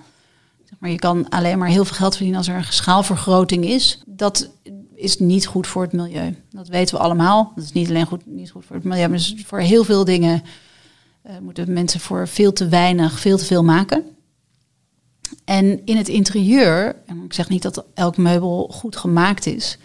Zeg maar, je kan alleen maar heel veel geld verdienen als er een schaalvergroting is. Dat is niet goed voor het milieu. Dat weten we allemaal. Dat is niet alleen goed, niet goed voor het milieu, maar voor heel veel dingen uh, moeten mensen voor veel te weinig, veel te veel maken. En in het interieur, en ik zeg niet dat elk meubel goed gemaakt is,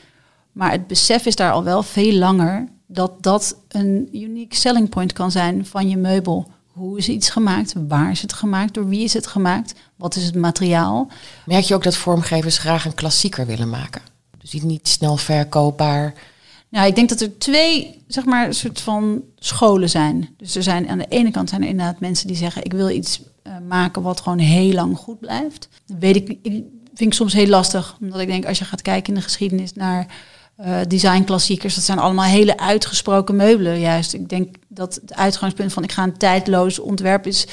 maar het besef is daar al wel veel langer dat dat een unique selling point kan zijn van je meubel. Hoe is iets gemaakt? Waar is het gemaakt? Door wie is het gemaakt? Wat is het materiaal?
Merk je ook dat vormgevers graag een klassieker willen maken? Dus niet snel verkoopbaar.
Nou, ik denk dat er twee, zeg maar, soort van scholen zijn. Dus er zijn aan de ene kant zijn er inderdaad mensen die zeggen: ik wil iets uh, maken wat gewoon heel lang goed blijft. Dat weet ik, ik vind ik soms heel lastig, omdat ik denk als je gaat kijken in de geschiedenis naar uh, designklassiekers, dat zijn allemaal hele uitgesproken meubelen. Juist, ik denk dat het uitgangspunt van ik ga een tijdloos ontwerp is,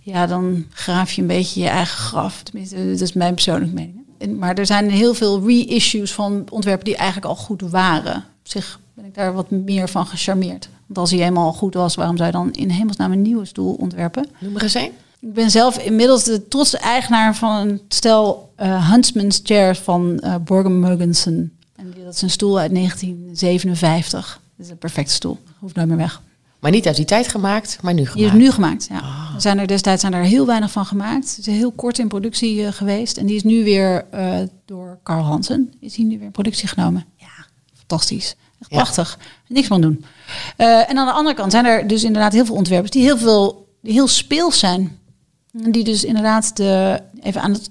ja, dan graaf je een beetje je eigen graf. Tenminste, dat is mijn persoonlijke mening. Maar er zijn heel veel reissues van ontwerpen die eigenlijk al goed waren. Op zich ben ik daar wat meer van gecharmeerd. Want als hij helemaal goed was, waarom zou je dan in hemelsnaam een nieuwe stoel ontwerpen?
Noem er eens een.
Ik ben zelf inmiddels de trotse eigenaar van een stel uh, Huntsman's chairs van uh, Borgen Mogensen. En dat is een stoel uit 1957. Dat is een perfecte stoel. Hoeft nooit meer weg.
Maar niet uit die tijd gemaakt, maar nu gemaakt.
Die is nu gemaakt, ja. Oh. Zijn er destijds zijn er heel weinig van gemaakt. Het is heel kort in productie uh, geweest. En die is nu weer uh, door Carl Hansen, is die nu weer in productie genomen. Ja, fantastisch. Echt prachtig. Niks van doen. Uh, en aan de andere kant zijn er dus inderdaad heel veel ontwerpers die heel veel, die heel speels zijn. Die dus inderdaad de, even aan het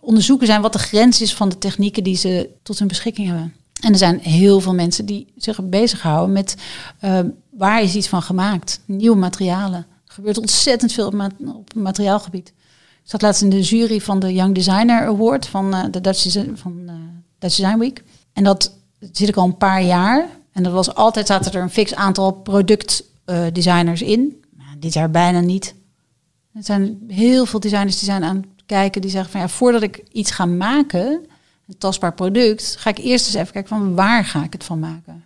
onderzoeken zijn wat de grens is van de technieken die ze tot hun beschikking hebben. En er zijn heel veel mensen die zich bezighouden met uh, waar is iets van gemaakt, nieuwe materialen. Er gebeurt ontzettend veel op, ma op materiaalgebied. Ik zat laatst in de jury van de Young Designer Award van uh, de Dutch, van, uh, Dutch Design Week. En dat zit ik al een paar jaar. En dat was altijd zaten er een fix aantal productdesigners in. Dit jaar bijna niet. Er zijn heel veel designers die zijn aan kijken die zeggen van ja, voordat ik iets ga maken, een tastbaar product, ga ik eerst eens even kijken van waar ga ik het van maken.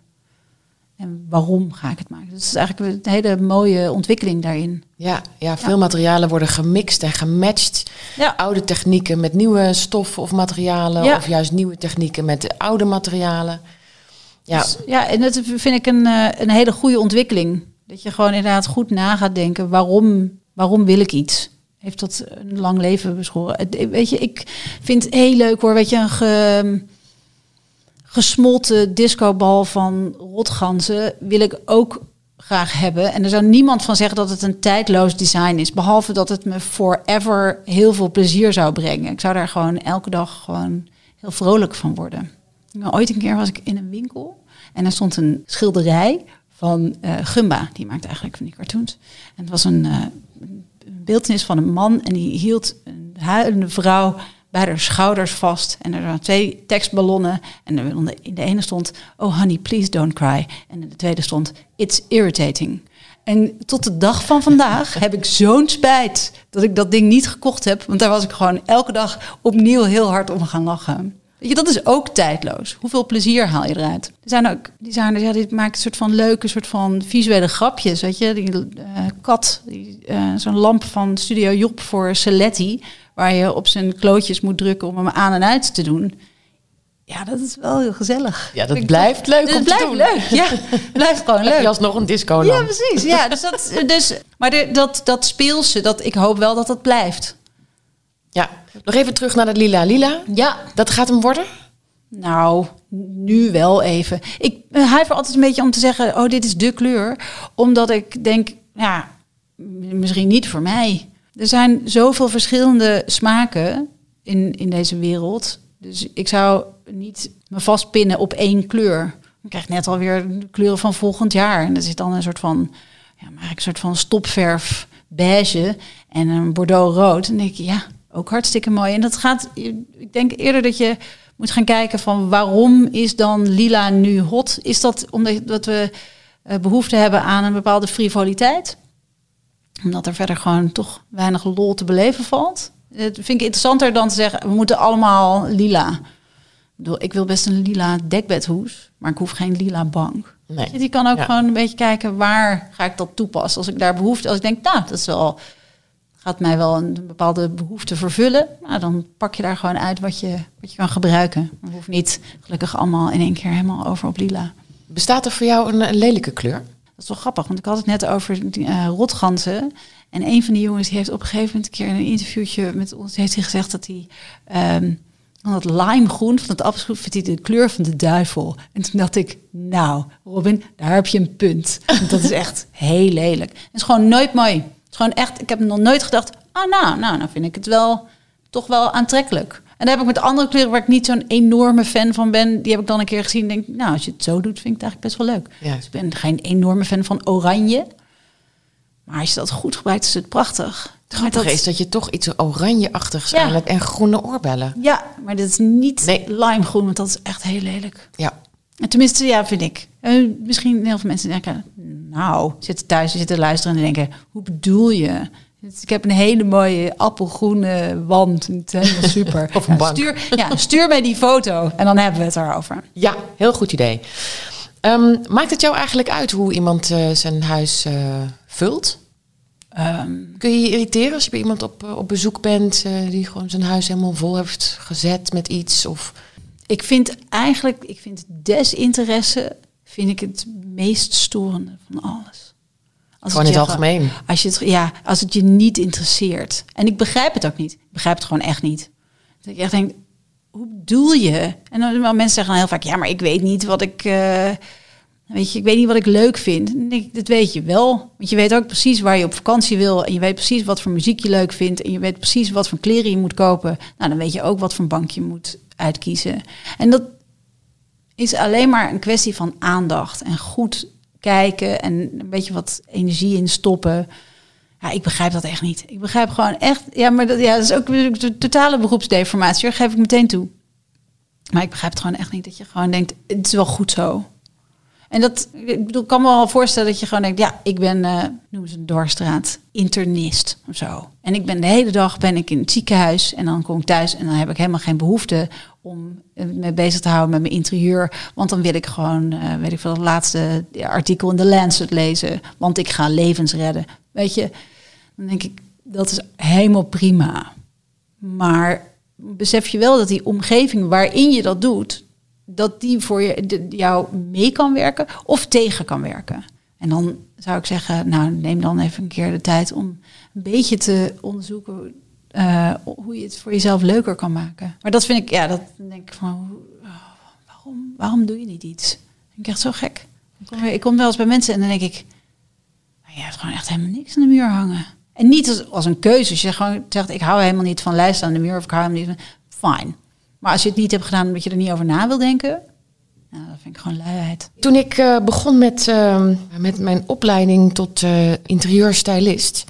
En waarom ga ik het maken? Dus het is eigenlijk een hele mooie ontwikkeling daarin.
Ja, ja veel materialen worden gemixt en gematcht.
Ja.
Oude technieken met nieuwe stoffen of materialen.
Ja.
Of juist nieuwe technieken met de oude materialen. Ja,
Dus, ja, en dat vind ik een, eh, een hele goede ontwikkeling. Dat je gewoon inderdaad goed na gaat denken, waarom, waarom wil ik iets? Heeft dat een lang leven beschoren? Weet je, ik vind het heel leuk hoor, weet je, een ge, gesmolten discobal van rotganzen wil ik ook graag hebben. En er zou niemand van zeggen dat het een tijdloos design is. Behalve dat het me forever heel veel plezier zou brengen. Ik zou daar gewoon elke dag gewoon heel vrolijk van worden. Nou, ooit een keer was ik in een winkel en er stond een schilderij van eh, Gumba. Die maakt eigenlijk van die cartoons. En het was een, eh, beeldenis van een man en die hield een huilende vrouw bij haar schouders vast. En er waren twee tekstballonnen. En in de ene stond, oh honey, please don't cry. En in de tweede stond, it's irritating. En tot de dag van vandaag heb ik zo'n spijt dat ik dat ding niet gekocht heb. Want daar was ik gewoon elke dag opnieuw heel hard om gaan lachen. Weet je, dat is ook tijdloos. Hoeveel plezier haal je eruit? Er zijn ook designers, ja, dit maakt een soort van leuke, soort van visuele grapjes. Weet je, die eh, kat, die, eh, zo'n lamp van Studio Job voor Celetti, waar je op zijn klootjes moet drukken om hem aan en uit te doen. Ja, dat is wel heel gezellig.
ja dat
ik
blijft leuk
Het
om te
blijft
doen.
leuk, ja. blijft gewoon
Heb je
leuk.
alsnog een disco
Ja, precies. Ja, dus dat, dus, maar de, dat, dat speelse, dat, ik hoop wel dat dat blijft.
Ja, nog even terug naar dat lila lila.
Ja,
Dat gaat hem worden?
Nou, nu wel even. Ik huiver altijd een beetje om te zeggen, oh, dit is de kleur. Omdat ik denk, ja, misschien niet voor mij. Er zijn zoveel verschillende smaken in, in deze wereld. Dus ik zou niet me vastpinnen op één kleur. Dan krijg ik net alweer de kleuren van volgend jaar. En er zit dan een soort van, ja, maar een soort van stopverf beige en een bordeaux rood. En dan denk ik, ja, ook hartstikke mooi. En dat gaat, ik denk eerder dat je moet gaan kijken van waarom is dan lila nu hot? Is dat omdat dat we eh, behoefte hebben aan een bepaalde frivoliteit? Omdat er verder gewoon toch weinig lol te beleven valt? Dat vind ik interessanter dan te zeggen, we moeten allemaal lila. Ik, wil best een lila dekbedhoes, maar ik hoef geen lila bank.
Nee.
Dus je kan ook
Ja.
gewoon een beetje kijken waar ga ik dat toepassen. Als ik daar behoefte, als ik denk, nou, dat is wel, gaat mij wel een bepaalde behoefte vervullen. Nou, dan pak je daar gewoon uit wat je, wat je kan gebruiken. Je hoeft niet gelukkig allemaal in één keer helemaal over op lila.
Bestaat er voor jou een, een lelijke kleur?
Dat is wel grappig, want ik had het net over die, eh, rotganzen. En een van die jongens die heeft op een gegeven moment een keer in een interviewtje met ons heeft hij gezegd dat hij ehm van het limegroen van het appelgroen vindt hij de kleur van de duivel. En toen dacht ik, nou, Robin, daar heb je een punt. Want dat is echt heel lelijk. Het is gewoon nooit mooi. Is gewoon echt, ik heb nog nooit gedacht, ah nou, nou, nou vind ik het wel toch wel aantrekkelijk. En dan heb ik met andere kleuren waar ik niet zo'n enorme fan van ben, die heb ik dan een keer gezien. en Denk, nou, als je het zo doet, vind ik het eigenlijk best wel leuk.
Ja.
Dus ik ben geen enorme fan van oranje. Maar als je dat goed gebruikt, is het prachtig.
Het
Maar
is dat je toch iets oranje-achtigs
Ja.
eigenlijk en groene oorbellen.
Ja, maar dit is niet
Nee.
limegroen, want dat is echt heel lelijk.
Ja.
En tenminste, ja, vind ik. Eh, misschien heel veel mensen denken, nou, zitten thuis, zitten luisteren en denken, hoe bedoel je? Ik heb een hele mooie appelgroene wand. Het is helemaal super.
Of een bank.
Stuur, ja, stuur mij die foto en dan hebben we het erover.
ja, heel goed idee. Ehm, maakt het jou eigenlijk uit hoe iemand eh, zijn huis eh, vult?
Ehm,
Kun je je irriteren als je bij iemand op, op bezoek bent die gewoon zijn huis helemaal vol heeft gezet met iets? Of
ik vind eigenlijk, ik vind desinteresse vind ik het meest storende van alles. Als
gewoon in
je
het algemeen?
Als, je het, ja, als het je niet interesseert. En ik begrijp het ook niet. Ik begrijp het gewoon echt niet. Dat ik echt denk, hoe bedoel je? En dan mensen zeggen dan heel vaak, ja, maar ik weet niet wat ik... eh, weet je, ik weet niet wat ik leuk vind. Dan denk ik, dat weet je wel. Want je weet ook precies waar je op vakantie wil. En je weet precies wat voor muziek je leuk vindt. En je weet precies wat voor kleren je moet kopen. Nou, dan weet je ook wat voor bank je moet uitkiezen. En dat is alleen maar een kwestie van aandacht. En goed kijken en een beetje wat energie in stoppen. Ja, ik begrijp dat echt niet. Ik begrijp gewoon echt... Ja, maar dat, ja, dat is ook de totale beroepsdeformatie. Daar geef ik meteen toe. Maar ik begrijp het gewoon echt niet. Dat je gewoon denkt, het is wel goed zo. En dat, ik bedoel, kan me wel voorstellen dat je gewoon denkt, ja, ik ben, uh, noem ze een doorstraat, internist of zo. En ik ben de hele dag ben ik in het ziekenhuis en dan kom ik thuis en dan heb ik helemaal geen behoefte om me bezig te houden met mijn interieur. Want dan wil ik gewoon, uh, weet ik veel, het laatste artikel in de Lancet lezen. Want ik ga levens redden. Weet je, dan denk ik, dat is helemaal prima. Maar besef je wel dat die omgeving waarin je dat doet, dat die voor je, jou mee kan werken of tegen kan werken. En dan zou ik zeggen, nou neem dan even een keer de tijd om een beetje te onderzoeken uh, hoe je het voor jezelf leuker kan maken. Maar dat vind ik, ja, dat denk ik van, oh, waarom, waarom doe je niet iets? Ik echt zo gek. Ik kom, ik kom wel eens bij mensen en dan denk ik, nou, je hebt gewoon echt helemaal niks aan de muur hangen. En niet als, als een keuze. Als je gewoon zegt, ik hou helemaal niet van lijsten aan de muur of ik hou helemaal niet van... Fine. Maar als je het niet hebt gedaan omdat je er niet over na wil denken... Nou, dat vind ik gewoon luiheid.
Toen ik uh, begon met, uh, met mijn opleiding tot uh, interieurstylist...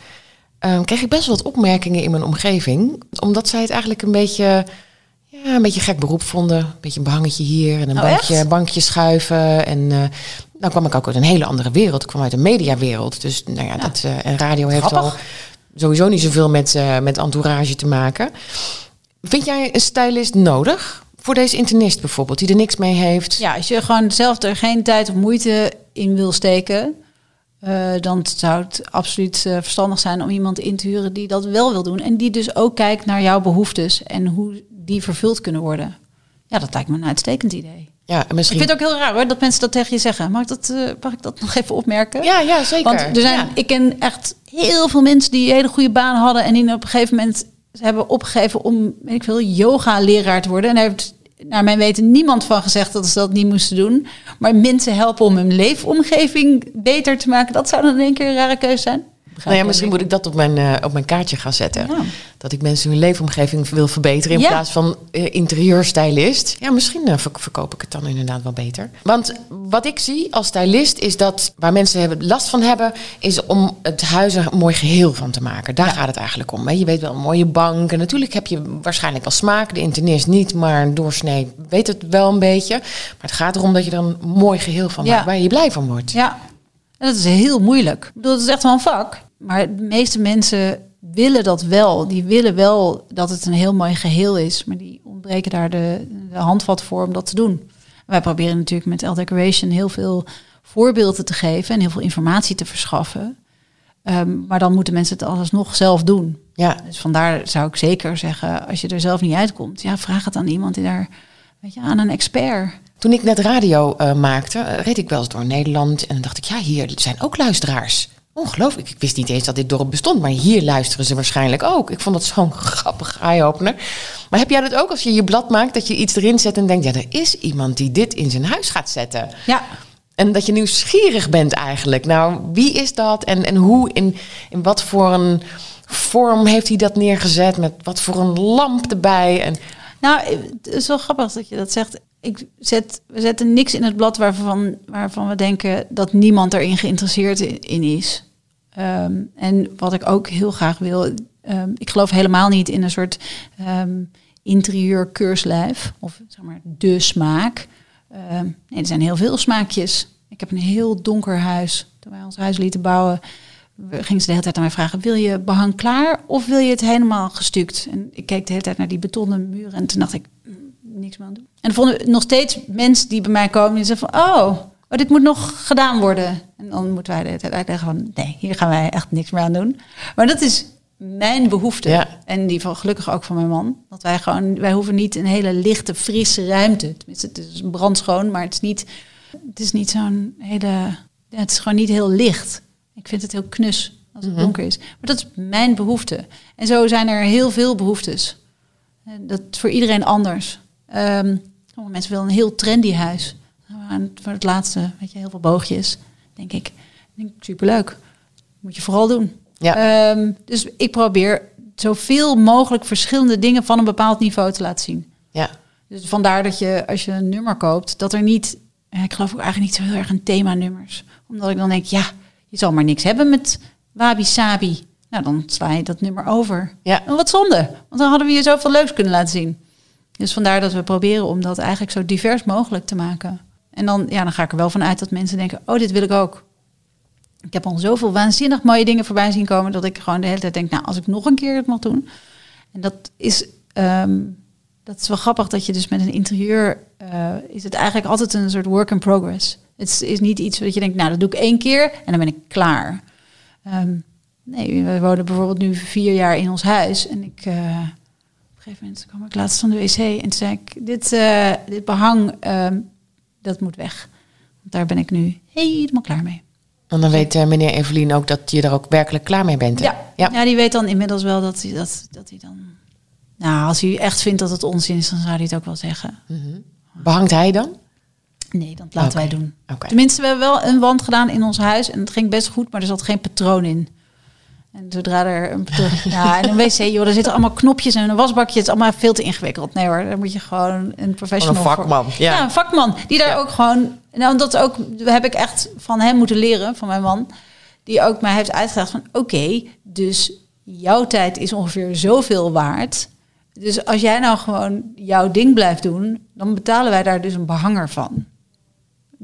kreeg ik best wel wat opmerkingen in mijn omgeving. Omdat zij het eigenlijk een beetje... Ja, een beetje gek beroep vonden. Een beetje een behangetje hier en een oh, bankje, bankje schuiven. En dan kwam ik ook uit een hele andere wereld. Ik kwam uit een mediawereld. Dus nou ja, dat, en radio heeft al sowieso niet zoveel met, met entourage te maken. Vind jij een stylist nodig? Voor deze internist bijvoorbeeld, die er niks mee heeft?
Ja, als je gewoon zelf er geen tijd of moeite in wil steken... Uh, dan zou het absoluut verstandig zijn om iemand in te huren die dat wel wil doen. En die dus ook kijkt naar jouw behoeftes en hoe die vervuld kunnen worden. Ja, dat lijkt me een uitstekend idee.
Ja, misschien...
Ik vind het ook heel raar hoor, dat mensen dat tegen je zeggen. Mag ik dat, uh, mag ik dat nog even opmerken?
Ja, ja zeker.
Want er zijn, ik ken echt heel veel mensen die een hele goede baan hadden... en die op een gegeven moment hebben opgegeven om, weet ik veel, yoga-leraar te worden. En daar heeft naar mijn weten niemand van gezegd dat ze dat niet moesten doen. Maar mensen helpen om hun leefomgeving beter te maken... dat zou dan in één keer een rare keuze zijn.
Nou ja, misschien moet ik dat op mijn, uh, op mijn kaartje gaan zetten. Dat ik mensen hun leefomgeving wil verbeteren in plaats van uh, interieurstylist. Ja, misschien uh, verkoop ik het dan inderdaad wel beter. Want wat ik zie als stylist is dat waar mensen last van hebben, is om het huis een mooi geheel van te maken. Daar gaat het eigenlijk om. Hè. Je weet wel, een mooie bank. En natuurlijk heb je waarschijnlijk wel smaak. De internist niet, maar een doorsnee weet het wel een beetje. Maar het gaat erom dat je er een mooi geheel van maakt waar je blij van wordt.
Ja, en dat is heel moeilijk. Ik bedoel, dat is echt wel een vak. Maar de meeste mensen willen dat wel. Die willen wel dat het een heel mooi geheel is. Maar die ontbreken daar de, de handvat voor om dat te doen. Wij proberen natuurlijk met L Decoration heel veel voorbeelden te geven en heel veel informatie te verschaffen. Um, maar dan moeten mensen het alles nog zelf doen. Ja. Dus vandaar zou ik zeker zeggen, als je er zelf niet uitkomt, ja, vraag het aan iemand die daar, weet je, aan een expert.
Toen ik net radio uh, maakte, uh, reed ik wel eens door Nederland en dan dacht ik, ja, hier zijn ook luisteraars. Ongelooflijk. Ik wist niet eens dat dit dorp bestond, maar hier luisteren ze waarschijnlijk ook. Ik vond dat zo'n grappig eye-opener. Maar heb jij dat ook als je je blad maakt, dat je iets erin zet en denkt, ja, er is iemand die dit in zijn huis gaat zetten?
Ja.
En dat je nieuwsgierig bent eigenlijk. Nou, wie is dat en, en hoe, in, in wat voor een vorm heeft hij dat neergezet? Met wat voor een lamp erbij? En...
Nou, het is wel grappig dat je dat zegt. Ik zet, we zetten niks in het blad waarvan, waarvan we denken dat niemand erin geïnteresseerd in is. Um, en wat ik ook heel graag wil, um, ik geloof helemaal niet in een soort um, interieur keurslijf of zeg maar de smaak. nee, er zijn heel veel smaakjes. Ik heb een heel donker huis. Toen wij ons huis lieten bouwen, gingen ze de hele tijd aan mij vragen: wil je behang klaar of wil je het helemaal gestuukt? En ik keek de hele tijd naar die betonnen muren en toen dacht ik, niks meer aan doen. En dan vonden nog steeds mensen die bij mij komen die zeggen van, oh, oh, dit moet nog gedaan worden. En dan moeten wij de tijd uitleggen van, nee, hier gaan wij echt niks meer aan doen. Maar dat is mijn behoefte. Ja. En die van gelukkig ook van mijn man. Dat wij gewoon, wij hoeven niet een hele lichte, frisse ruimte. Tenminste, het is brandschoon, maar het is niet, het is niet zo'n hele, het is gewoon niet heel licht. Ik vind het heel knus als het mhm. donker is. Maar dat is mijn behoefte. En zo zijn er heel veel behoeftes. Dat is voor iedereen anders. Um, sommige mensen willen een heel trendy huis. Voor het laatste, weet je, heel veel boogjes. Denk ik, denk ik superleuk. Moet je vooral doen. Ja. Um, dus ik probeer zoveel mogelijk verschillende dingen van een bepaald niveau te laten zien.
Ja.
Dus vandaar dat je, als je een nummer koopt, dat er niet... Ik geloof ook eigenlijk niet zo heel erg een thema nummers. Omdat ik dan denk, ja, je zal maar niks hebben met Wabi Sabi. Nou, dan sla je dat nummer over.
Ja.
En wat zonde, want dan hadden we je zoveel leuks kunnen laten zien. Dus vandaar dat we proberen om dat eigenlijk zo divers mogelijk te maken. En dan, ja, dan ga ik er wel vanuit dat mensen denken, oh, dit wil ik ook. Ik heb al zoveel waanzinnig mooie dingen voorbij zien komen dat ik gewoon de hele tijd denk, nou, als ik nog een keer het mag doen. En dat is, ehm, dat is wel grappig dat je dus met een interieur uh, is het eigenlijk altijd een soort work in progress. Het is niet iets dat je denkt, nou, dat doe ik één keer en dan ben ik klaar. Ehm, nee, we wonen bijvoorbeeld nu vier jaar in ons huis en ik. Op een gegeven moment kwam ik laatst van de wc en toen zei ik, dit, uh, dit behang, ehm, dat moet weg. Want daar ben ik nu helemaal klaar mee.
En dan weet uh, meneer Evelien ook dat je er ook werkelijk klaar mee bent.
Ja. ja. Ja. die weet dan inmiddels wel dat hij, dat, dat hij dan... Nou, als hij echt vindt dat het onzin is, dan zou hij het ook wel zeggen.
Mm -hmm. Behangt hij dan?
Nee, dat laten okay. wij doen. Okay. Tenminste, we hebben wel een wand gedaan in ons huis en het ging best goed, maar er zat geen patroon in. En zodra er een ja, en een wc, joh, er zitten allemaal knopjes en een wasbakje. Het is allemaal veel te ingewikkeld. Nee hoor, daar moet je gewoon een professional
Een vakman,
voor.
ja.
ja. een vakman. Die daar ja. ook gewoon... Nou, dat ook heb ik echt van hem moeten leren, van mijn man. Die ook mij heeft uitgelegd van... Oké, dus jouw tijd is ongeveer zoveel waard. Dus als jij nou gewoon jouw ding blijft doen... dan betalen wij daar dus een behanger van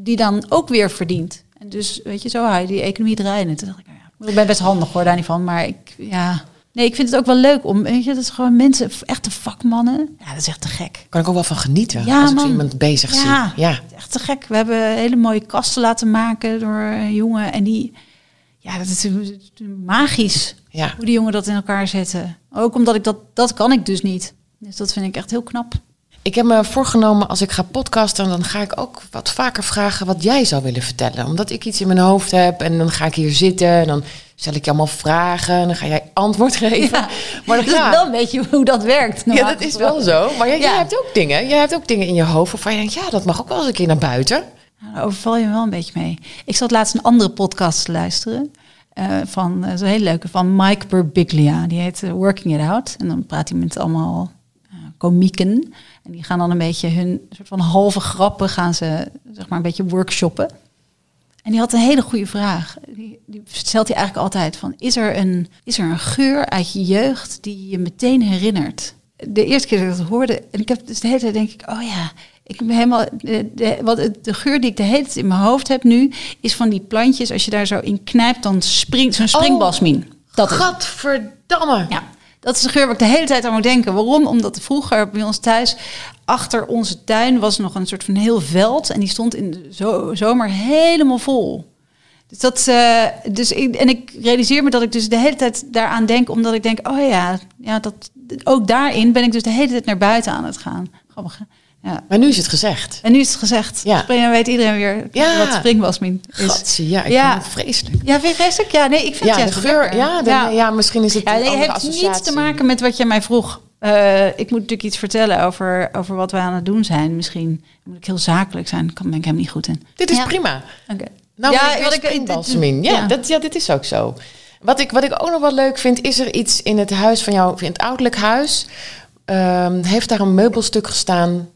die dan ook weer verdient. En dus, weet je, zo hou je die economie draaien. Toen dacht ik, ik ben best handig hoor, daar niet van. Maar ik, ja... Nee, ik vind het ook wel leuk om, weet je, dat is gewoon mensen, echte vakmannen. Ja, dat is echt te gek.
Kan ik ook wel van genieten ja, als man. ik iemand bezig
ja,
zie. Ja,
echt te gek. We hebben hele mooie kasten laten maken door een jongen. En die, ja, dat is magisch. Ja. Hoe die jongen dat in elkaar zetten. Ook omdat ik dat, dat kan ik dus niet. Dus dat vind ik echt heel knap.
Ik heb me voorgenomen, als ik ga podcasten, dan ga ik ook wat vaker vragen wat jij zou willen vertellen. Omdat ik iets in mijn hoofd heb en dan ga ik hier zitten en dan stel ik je allemaal vragen en dan ga jij antwoord geven.
Ja, maar dan, ja. is wel een beetje hoe dat werkt.
Ja, dat is wel zo. Maar jij, ja. jij, hebt ook dingen. Jij hebt ook dingen in je hoofd waarvan je denkt, ja, dat mag ook wel eens een keer naar buiten.
Nou, daar overval je me wel een beetje mee. Ik zat laatst een andere podcast te luisteren. Uh, van uh, zo'n hele leuke van Mike Birbiglia. Die heet uh, Working It Out. En dan praat hij met allemaal komieken. En die gaan dan een beetje hun soort van halve grappen gaan ze zeg maar een beetje workshoppen. En die had een hele goede vraag. Die, die stelt hij eigenlijk altijd van: is er, een, is er een geur uit je jeugd die je meteen herinnert? De eerste keer dat ik dat hoorde, en ik heb dus de hele tijd denk ik, oh ja, ik ben helemaal. De, de, wat, de geur die ik de hele tijd in mijn hoofd heb nu, is van die plantjes. Als je daar zo in knijpt, dan springt zo'n springbasmin.
Oh, dat Gadverdamme.
Ja. Dat is de geur waar ik de hele tijd aan moet denken. Waarom? Omdat vroeger bij ons thuis achter onze tuin was nog een soort van heel veld. En die stond in de zo zomer helemaal vol. Dus dat, uh, dus ik, en ik realiseer me dat ik dus de hele tijd daaraan denk, omdat ik denk, oh ja, ja dat, ook daarin ben ik dus de hele tijd naar buiten aan het gaan. Grappig. Ja.
Maar nu is het gezegd.
En nu is het gezegd. Ja. Springen weet iedereen weer ja. wat springwasmin is.
Gatsie, ja, ik ja. vind het vreselijk.
Ja, vind je vreselijk? Ja, nee, ik vind
ja,
het
de geur. Ja, de, ja. ja, misschien is het
ja, nee, Het heeft niets te maken met wat jij mij vroeg. Uh, ik moet natuurlijk iets vertellen over, over wat wij aan het doen zijn. Misschien moet ik heel zakelijk zijn. Daar ben ik helemaal niet goed in.
Dit is prima.
Okay.
Nou, ja, wat ik springwasmin. Ja, Dat, ja, dit is ook zo. Wat ik, wat ik ook nog wel leuk vind, is er iets in het huis van jou, in het ouderlijk huis. Um, heeft daar een meubelstuk gestaan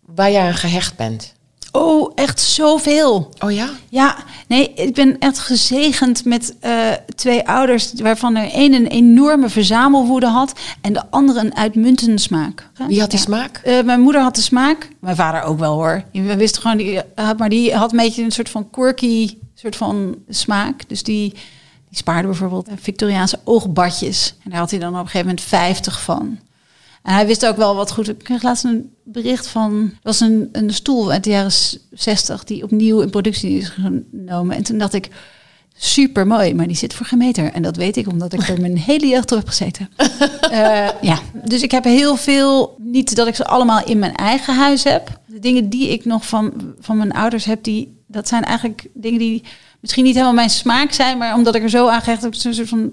waar jij aan gehecht bent?
Oh, echt zoveel.
Oh ja?
Ja, nee, ik ben echt gezegend met uh, twee ouders, waarvan de een een enorme verzamelwoede had en de andere een uitmuntende smaak.
Wie had die ja. smaak?
Uh, mijn moeder had de smaak, mijn vader ook wel hoor. We wisten gewoon, die, maar die had een beetje een soort van quirky soort van smaak. Dus die, die spaarde bijvoorbeeld Victoriaanse oogbadjes. En daar had hij dan op een gegeven moment 50 van. En hij wist ook wel wat goed. Ik kreeg laatst een bericht van. Er was een, een stoel uit de jaren 60 die opnieuw in productie is genomen. En toen dacht ik. Super mooi, maar die zit voor geen meter. En dat weet ik omdat ik er mijn hele jeugd op heb gezeten. uh, ja, dus ik heb heel veel. Niet dat ik ze allemaal in mijn eigen huis heb. De dingen die ik nog van, van mijn ouders heb, die, dat zijn eigenlijk dingen die misschien niet helemaal mijn smaak zijn. Maar omdat ik er zo aan gehecht heb, zo'n soort van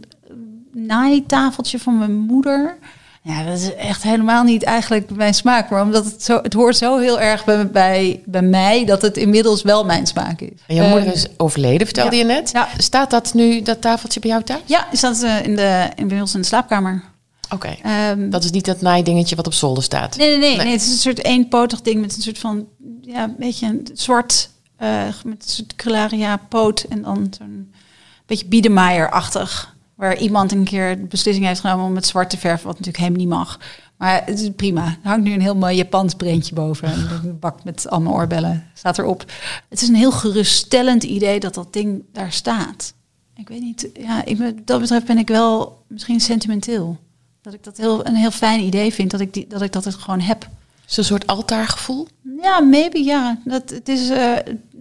naaitafeltje van mijn moeder. Ja, dat is echt helemaal niet eigenlijk mijn smaak. Maar omdat het zo, het hoort zo heel erg bij, bij, bij mij dat het inmiddels wel mijn smaak is.
En jouw moeder is overleden, vertelde ja. je net. Ja. Staat dat nu, dat tafeltje bij jou thuis?
Ja, staat uh, in, de, in, bij ons in de slaapkamer.
Oké. Okay. Um, dat is niet dat naaidingetje wat op zolder staat.
Nee, nee, nee, nee. Het is een soort eenpotig ding met een soort van, ja, een beetje een zwart, uh, met een soort poot en dan zo'n beetje biedemaier-achtig Waar iemand een keer de beslissing heeft genomen om met zwart te verven, wat natuurlijk helemaal niet mag. Maar het is prima. Er hangt nu een heel mooi Japans printje boven. En een bak met allemaal oorbellen staat erop. Het is een heel geruststellend idee dat dat ding daar staat. Ik weet niet, ja, ik, dat betreft ben ik wel misschien sentimenteel. Dat ik dat heel, een heel fijn idee vind, dat ik, die, dat ik dat het gewoon heb.
Een soort altaargevoel?
Ja, maybe ja. Dat, het is, eh,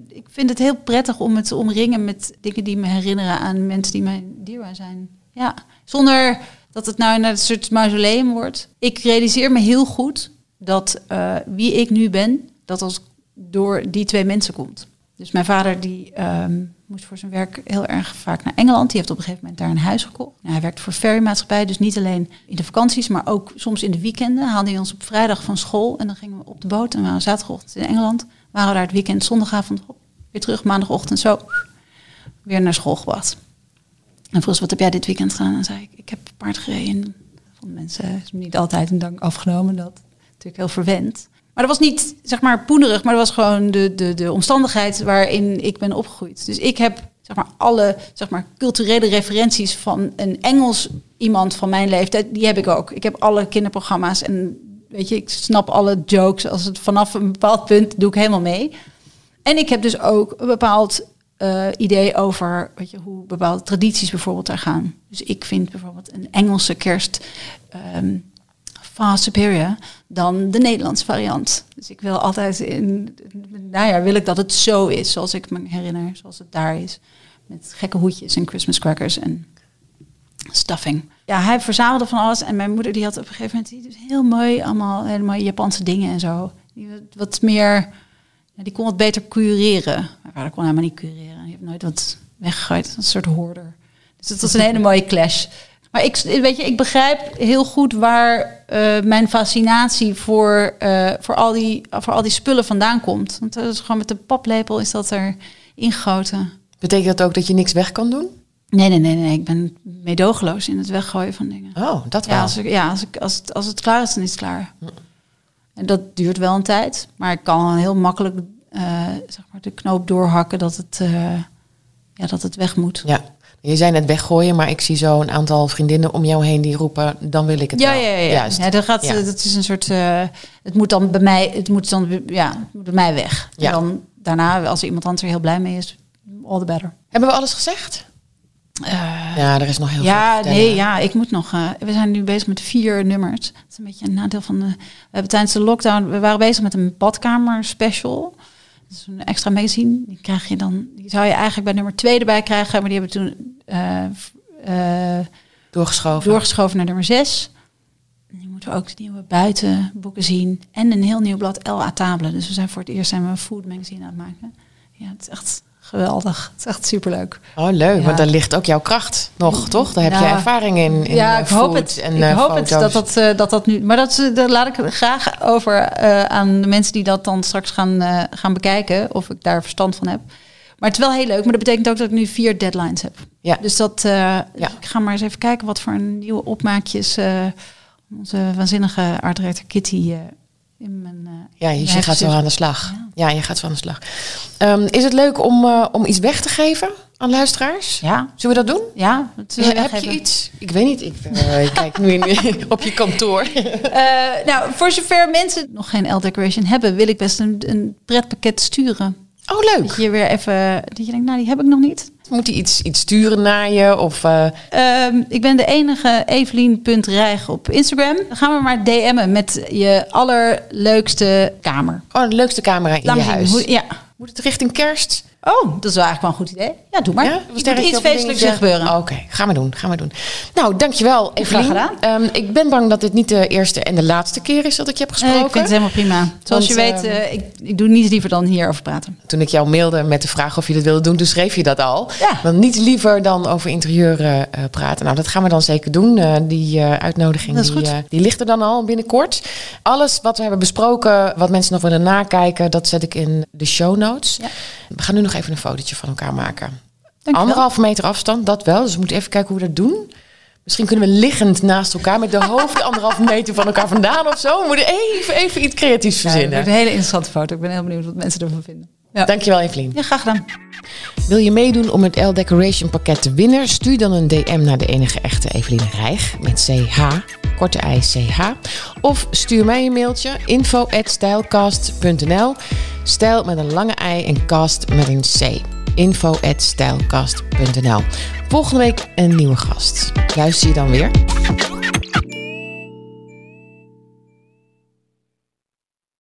ik vind het heel prettig om het te omringen met dingen die me herinneren aan mensen die mij dierbaar zijn. Ja, zonder dat het nou een soort mausoleum wordt. Ik realiseer me heel goed dat eh, wie ik nu ben, dat dat door die twee mensen komt. Dus mijn vader die ehm, moest voor zijn werk heel erg vaak naar Engeland. Die heeft op een gegeven moment daar een huis gekocht. Nou, hij werkt voor ferrymaatschappij, dus niet alleen in de vakanties, maar ook soms in de weekenden. Haalde hij ons op vrijdag van school en dan gingen we op de boot. En we waren zaterdagochtend in Engeland. Waren daar het weekend, zondagavond. Weer terug, maandagochtend zo. Weer naar school gebracht. En vroeg ze, wat heb jij dit weekend gedaan? En zei ik, ik heb paard gereden. Van mensen is me niet altijd een dank afgenomen. Dat natuurlijk heel verwend. Maar dat was niet, zeg maar, poenerig. Maar dat was gewoon de, de, de omstandigheid waarin ik ben opgegroeid. Dus ik heb, zeg maar, alle, zeg maar, culturele referenties van een Engels iemand van mijn leeftijd. Die heb ik ook. Ik heb alle kinderprogramma's en, weet je, ik snap alle jokes. Als het vanaf een bepaald punt doe ik helemaal mee. En ik heb dus ook een bepaald eh, idee over weet je, hoe bepaalde tradities bijvoorbeeld daar gaan. Dus ik vind bijvoorbeeld een Engelse kerst ehm, far superior dan de Nederlandse variant. Dus ik wil altijd in, nou ja, wil ik dat het zo is, zoals ik me herinner, zoals het daar is. Met gekke hoedjes en Christmas crackers en stuffing. Ja, hij verzamelde van alles en mijn moeder die had op een gegeven moment die dus heel mooi allemaal hele mooie Japanse dingen en zo. Die wat- meer, die kon wat beter cureren. Mijn vader kon helemaal niet cureren. Die heeft nooit wat weggegooid. Een soort hoorder. Dus het was een hele mooie clash. Maar ik, weet je, ik begrijp heel goed waar eh, mijn fascinatie voor, eh, voor, al die, voor al die spullen vandaan komt. Want dat is gewoon met de paplepel is dat er ingegoten.
Betekent dat ook dat je niks weg kan doen?
Nee, nee, nee, nee. Ik ben meedogenloos in het weggooien van dingen.
Oh, dat wel.
Ja, als, ik, ja als, ik, als, het, als het klaar is, dan is het klaar. En dat duurt wel een tijd. Maar ik kan heel makkelijk eh, zeg maar de knoop doorhakken dat het, ja, dat het weg moet.
Ja. Je zei net weggooien, maar ik zie zo een aantal vriendinnen om jou heen die roepen, dan wil ik het
Ja,
wel.
ja, ja. ja.
Juist.
ja dat, gaat,
Ja.
eh, dat is een soort. eh, het moet dan bij mij, het moet dan ja, moet bij mij weg.
Ja.
En dan daarna, als er iemand anders er heel blij mee is, all the better.
Hebben we alles gezegd? ja, er is nog heel veel
Ja,
te vertellen.
nee, ja, ik moet nog. eh, we zijn nu bezig met vier nummers. Dat is een beetje een nadeel van de. We hebben tijdens de lockdown. We waren bezig met een badkamer special. Dat is een extra magazine. Die krijg je dan. Die zou je eigenlijk bij nummer twee erbij krijgen, maar die hebben we toen eh, eh,
Doorgeschoven.
doorgeschoven naar nummer zes. En nu moeten we ook de nieuwe buitenboeken zien. En een heel nieuw blad El Atable. Dus we zijn voor het eerst zijn we een food magazine aan het maken. Ja, het is echt geweldig. Het is echt superleuk.
Oh, leuk.
Ja.
Want daar ligt ook jouw kracht nog, toch? Daar heb je ervaring in, in
ja,
eh,
ik hoop het.
en
ik
eh,
hoop het dat dat, eh, dat dat nu. Maar dat, dat laat ik graag over aan de mensen die dat dan straks gaan, gaan bekijken. Of ik daar verstand van heb. Maar het is wel heel leuk. Maar dat betekent ook dat ik nu vier deadlines heb.
Ja.
Dus dat.
Ja.
Ik ga maar eens even kijken wat voor een nieuwe opmaakjes. onze waanzinnige art Kitty. Eh, in mijn.
Ja, je
mijn
gaat zo aan de slag. Ja, je gaat zo aan de slag. Ehm, is het leuk om, eh, om iets weg te geven aan luisteraars?
Ja,
Zullen we dat doen?
ja. dat we
heb je iets? Ik weet niet. Ik eh, kijk nu in, op je kantoor.
Nou, voor zover mensen nog geen L-decoration hebben, wil ik best een, een pretpakket sturen.
Oh,
Dat
leuk.
je weer even, dat je denkt, nou, die heb ik nog niet.
Moet hij iets, iets sturen naar je? Of, eh,
Ehm, ik ben de enige Evelien.rijg op Instagram. Dan gaan we maar DM'en met je allerleukste kamer.
oh, de leukste camera in
Laat
je
zien.
huis.
Hoe- ja.
Moet het richting kerst?
Oh, dat is wel eigenlijk wel een goed idee. Ja, doe maar.
Ja?
Er moet
sterretje
iets feestelijks gebeuren.
Oké, gaan we doen, gaan we doen. Nou, dankjewel Evelien.
Graag
Ehm, ik ben bang dat dit niet de eerste en de laatste keer is dat ik je heb
Nee,
gesproken.
ik vind het helemaal prima. Zoals je weet,
ehm,
eh, ik, ik doe niets liever dan hierover praten.
Toen ik jou mailde met de vraag of je dit wilde doen, toen schreef je dat al.
Ja.
Want niet liever dan over interieur eh, eh, praten. Nou, dat gaan we dan zeker doen. Die uitnodiging
is
die, die ligt er dan al binnenkort. Alles wat we hebben besproken, wat mensen nog willen nakijken, dat zet ik in de show notes.
Ja.
We gaan nu nog even een fotootje van elkaar maken. Anderhalve meter afstand, dat wel. Dus we moeten even kijken hoe we dat doen. Misschien kunnen we liggend naast elkaar met de hoofd anderhalve meter van elkaar vandaan of zo. We moeten even, even iets creatiefs
Ja, dat
verzinnen.
een hele interessante foto. Ik ben heel benieuwd wat mensen ervan vinden. Ja.
Dankjewel Evelien.
Ja, graag gedaan.
Wil je meedoen om het L Decoration pakket te winnen? Stuur dan een DM naar de enige echte Eveline Rijg met CH, korte i CH. Of stuur mij een mailtje info stijlcast.nl Stijl met een lange i en cast met een C. info stijlcast.nl Volgende week een nieuwe gast. Luister je dan weer?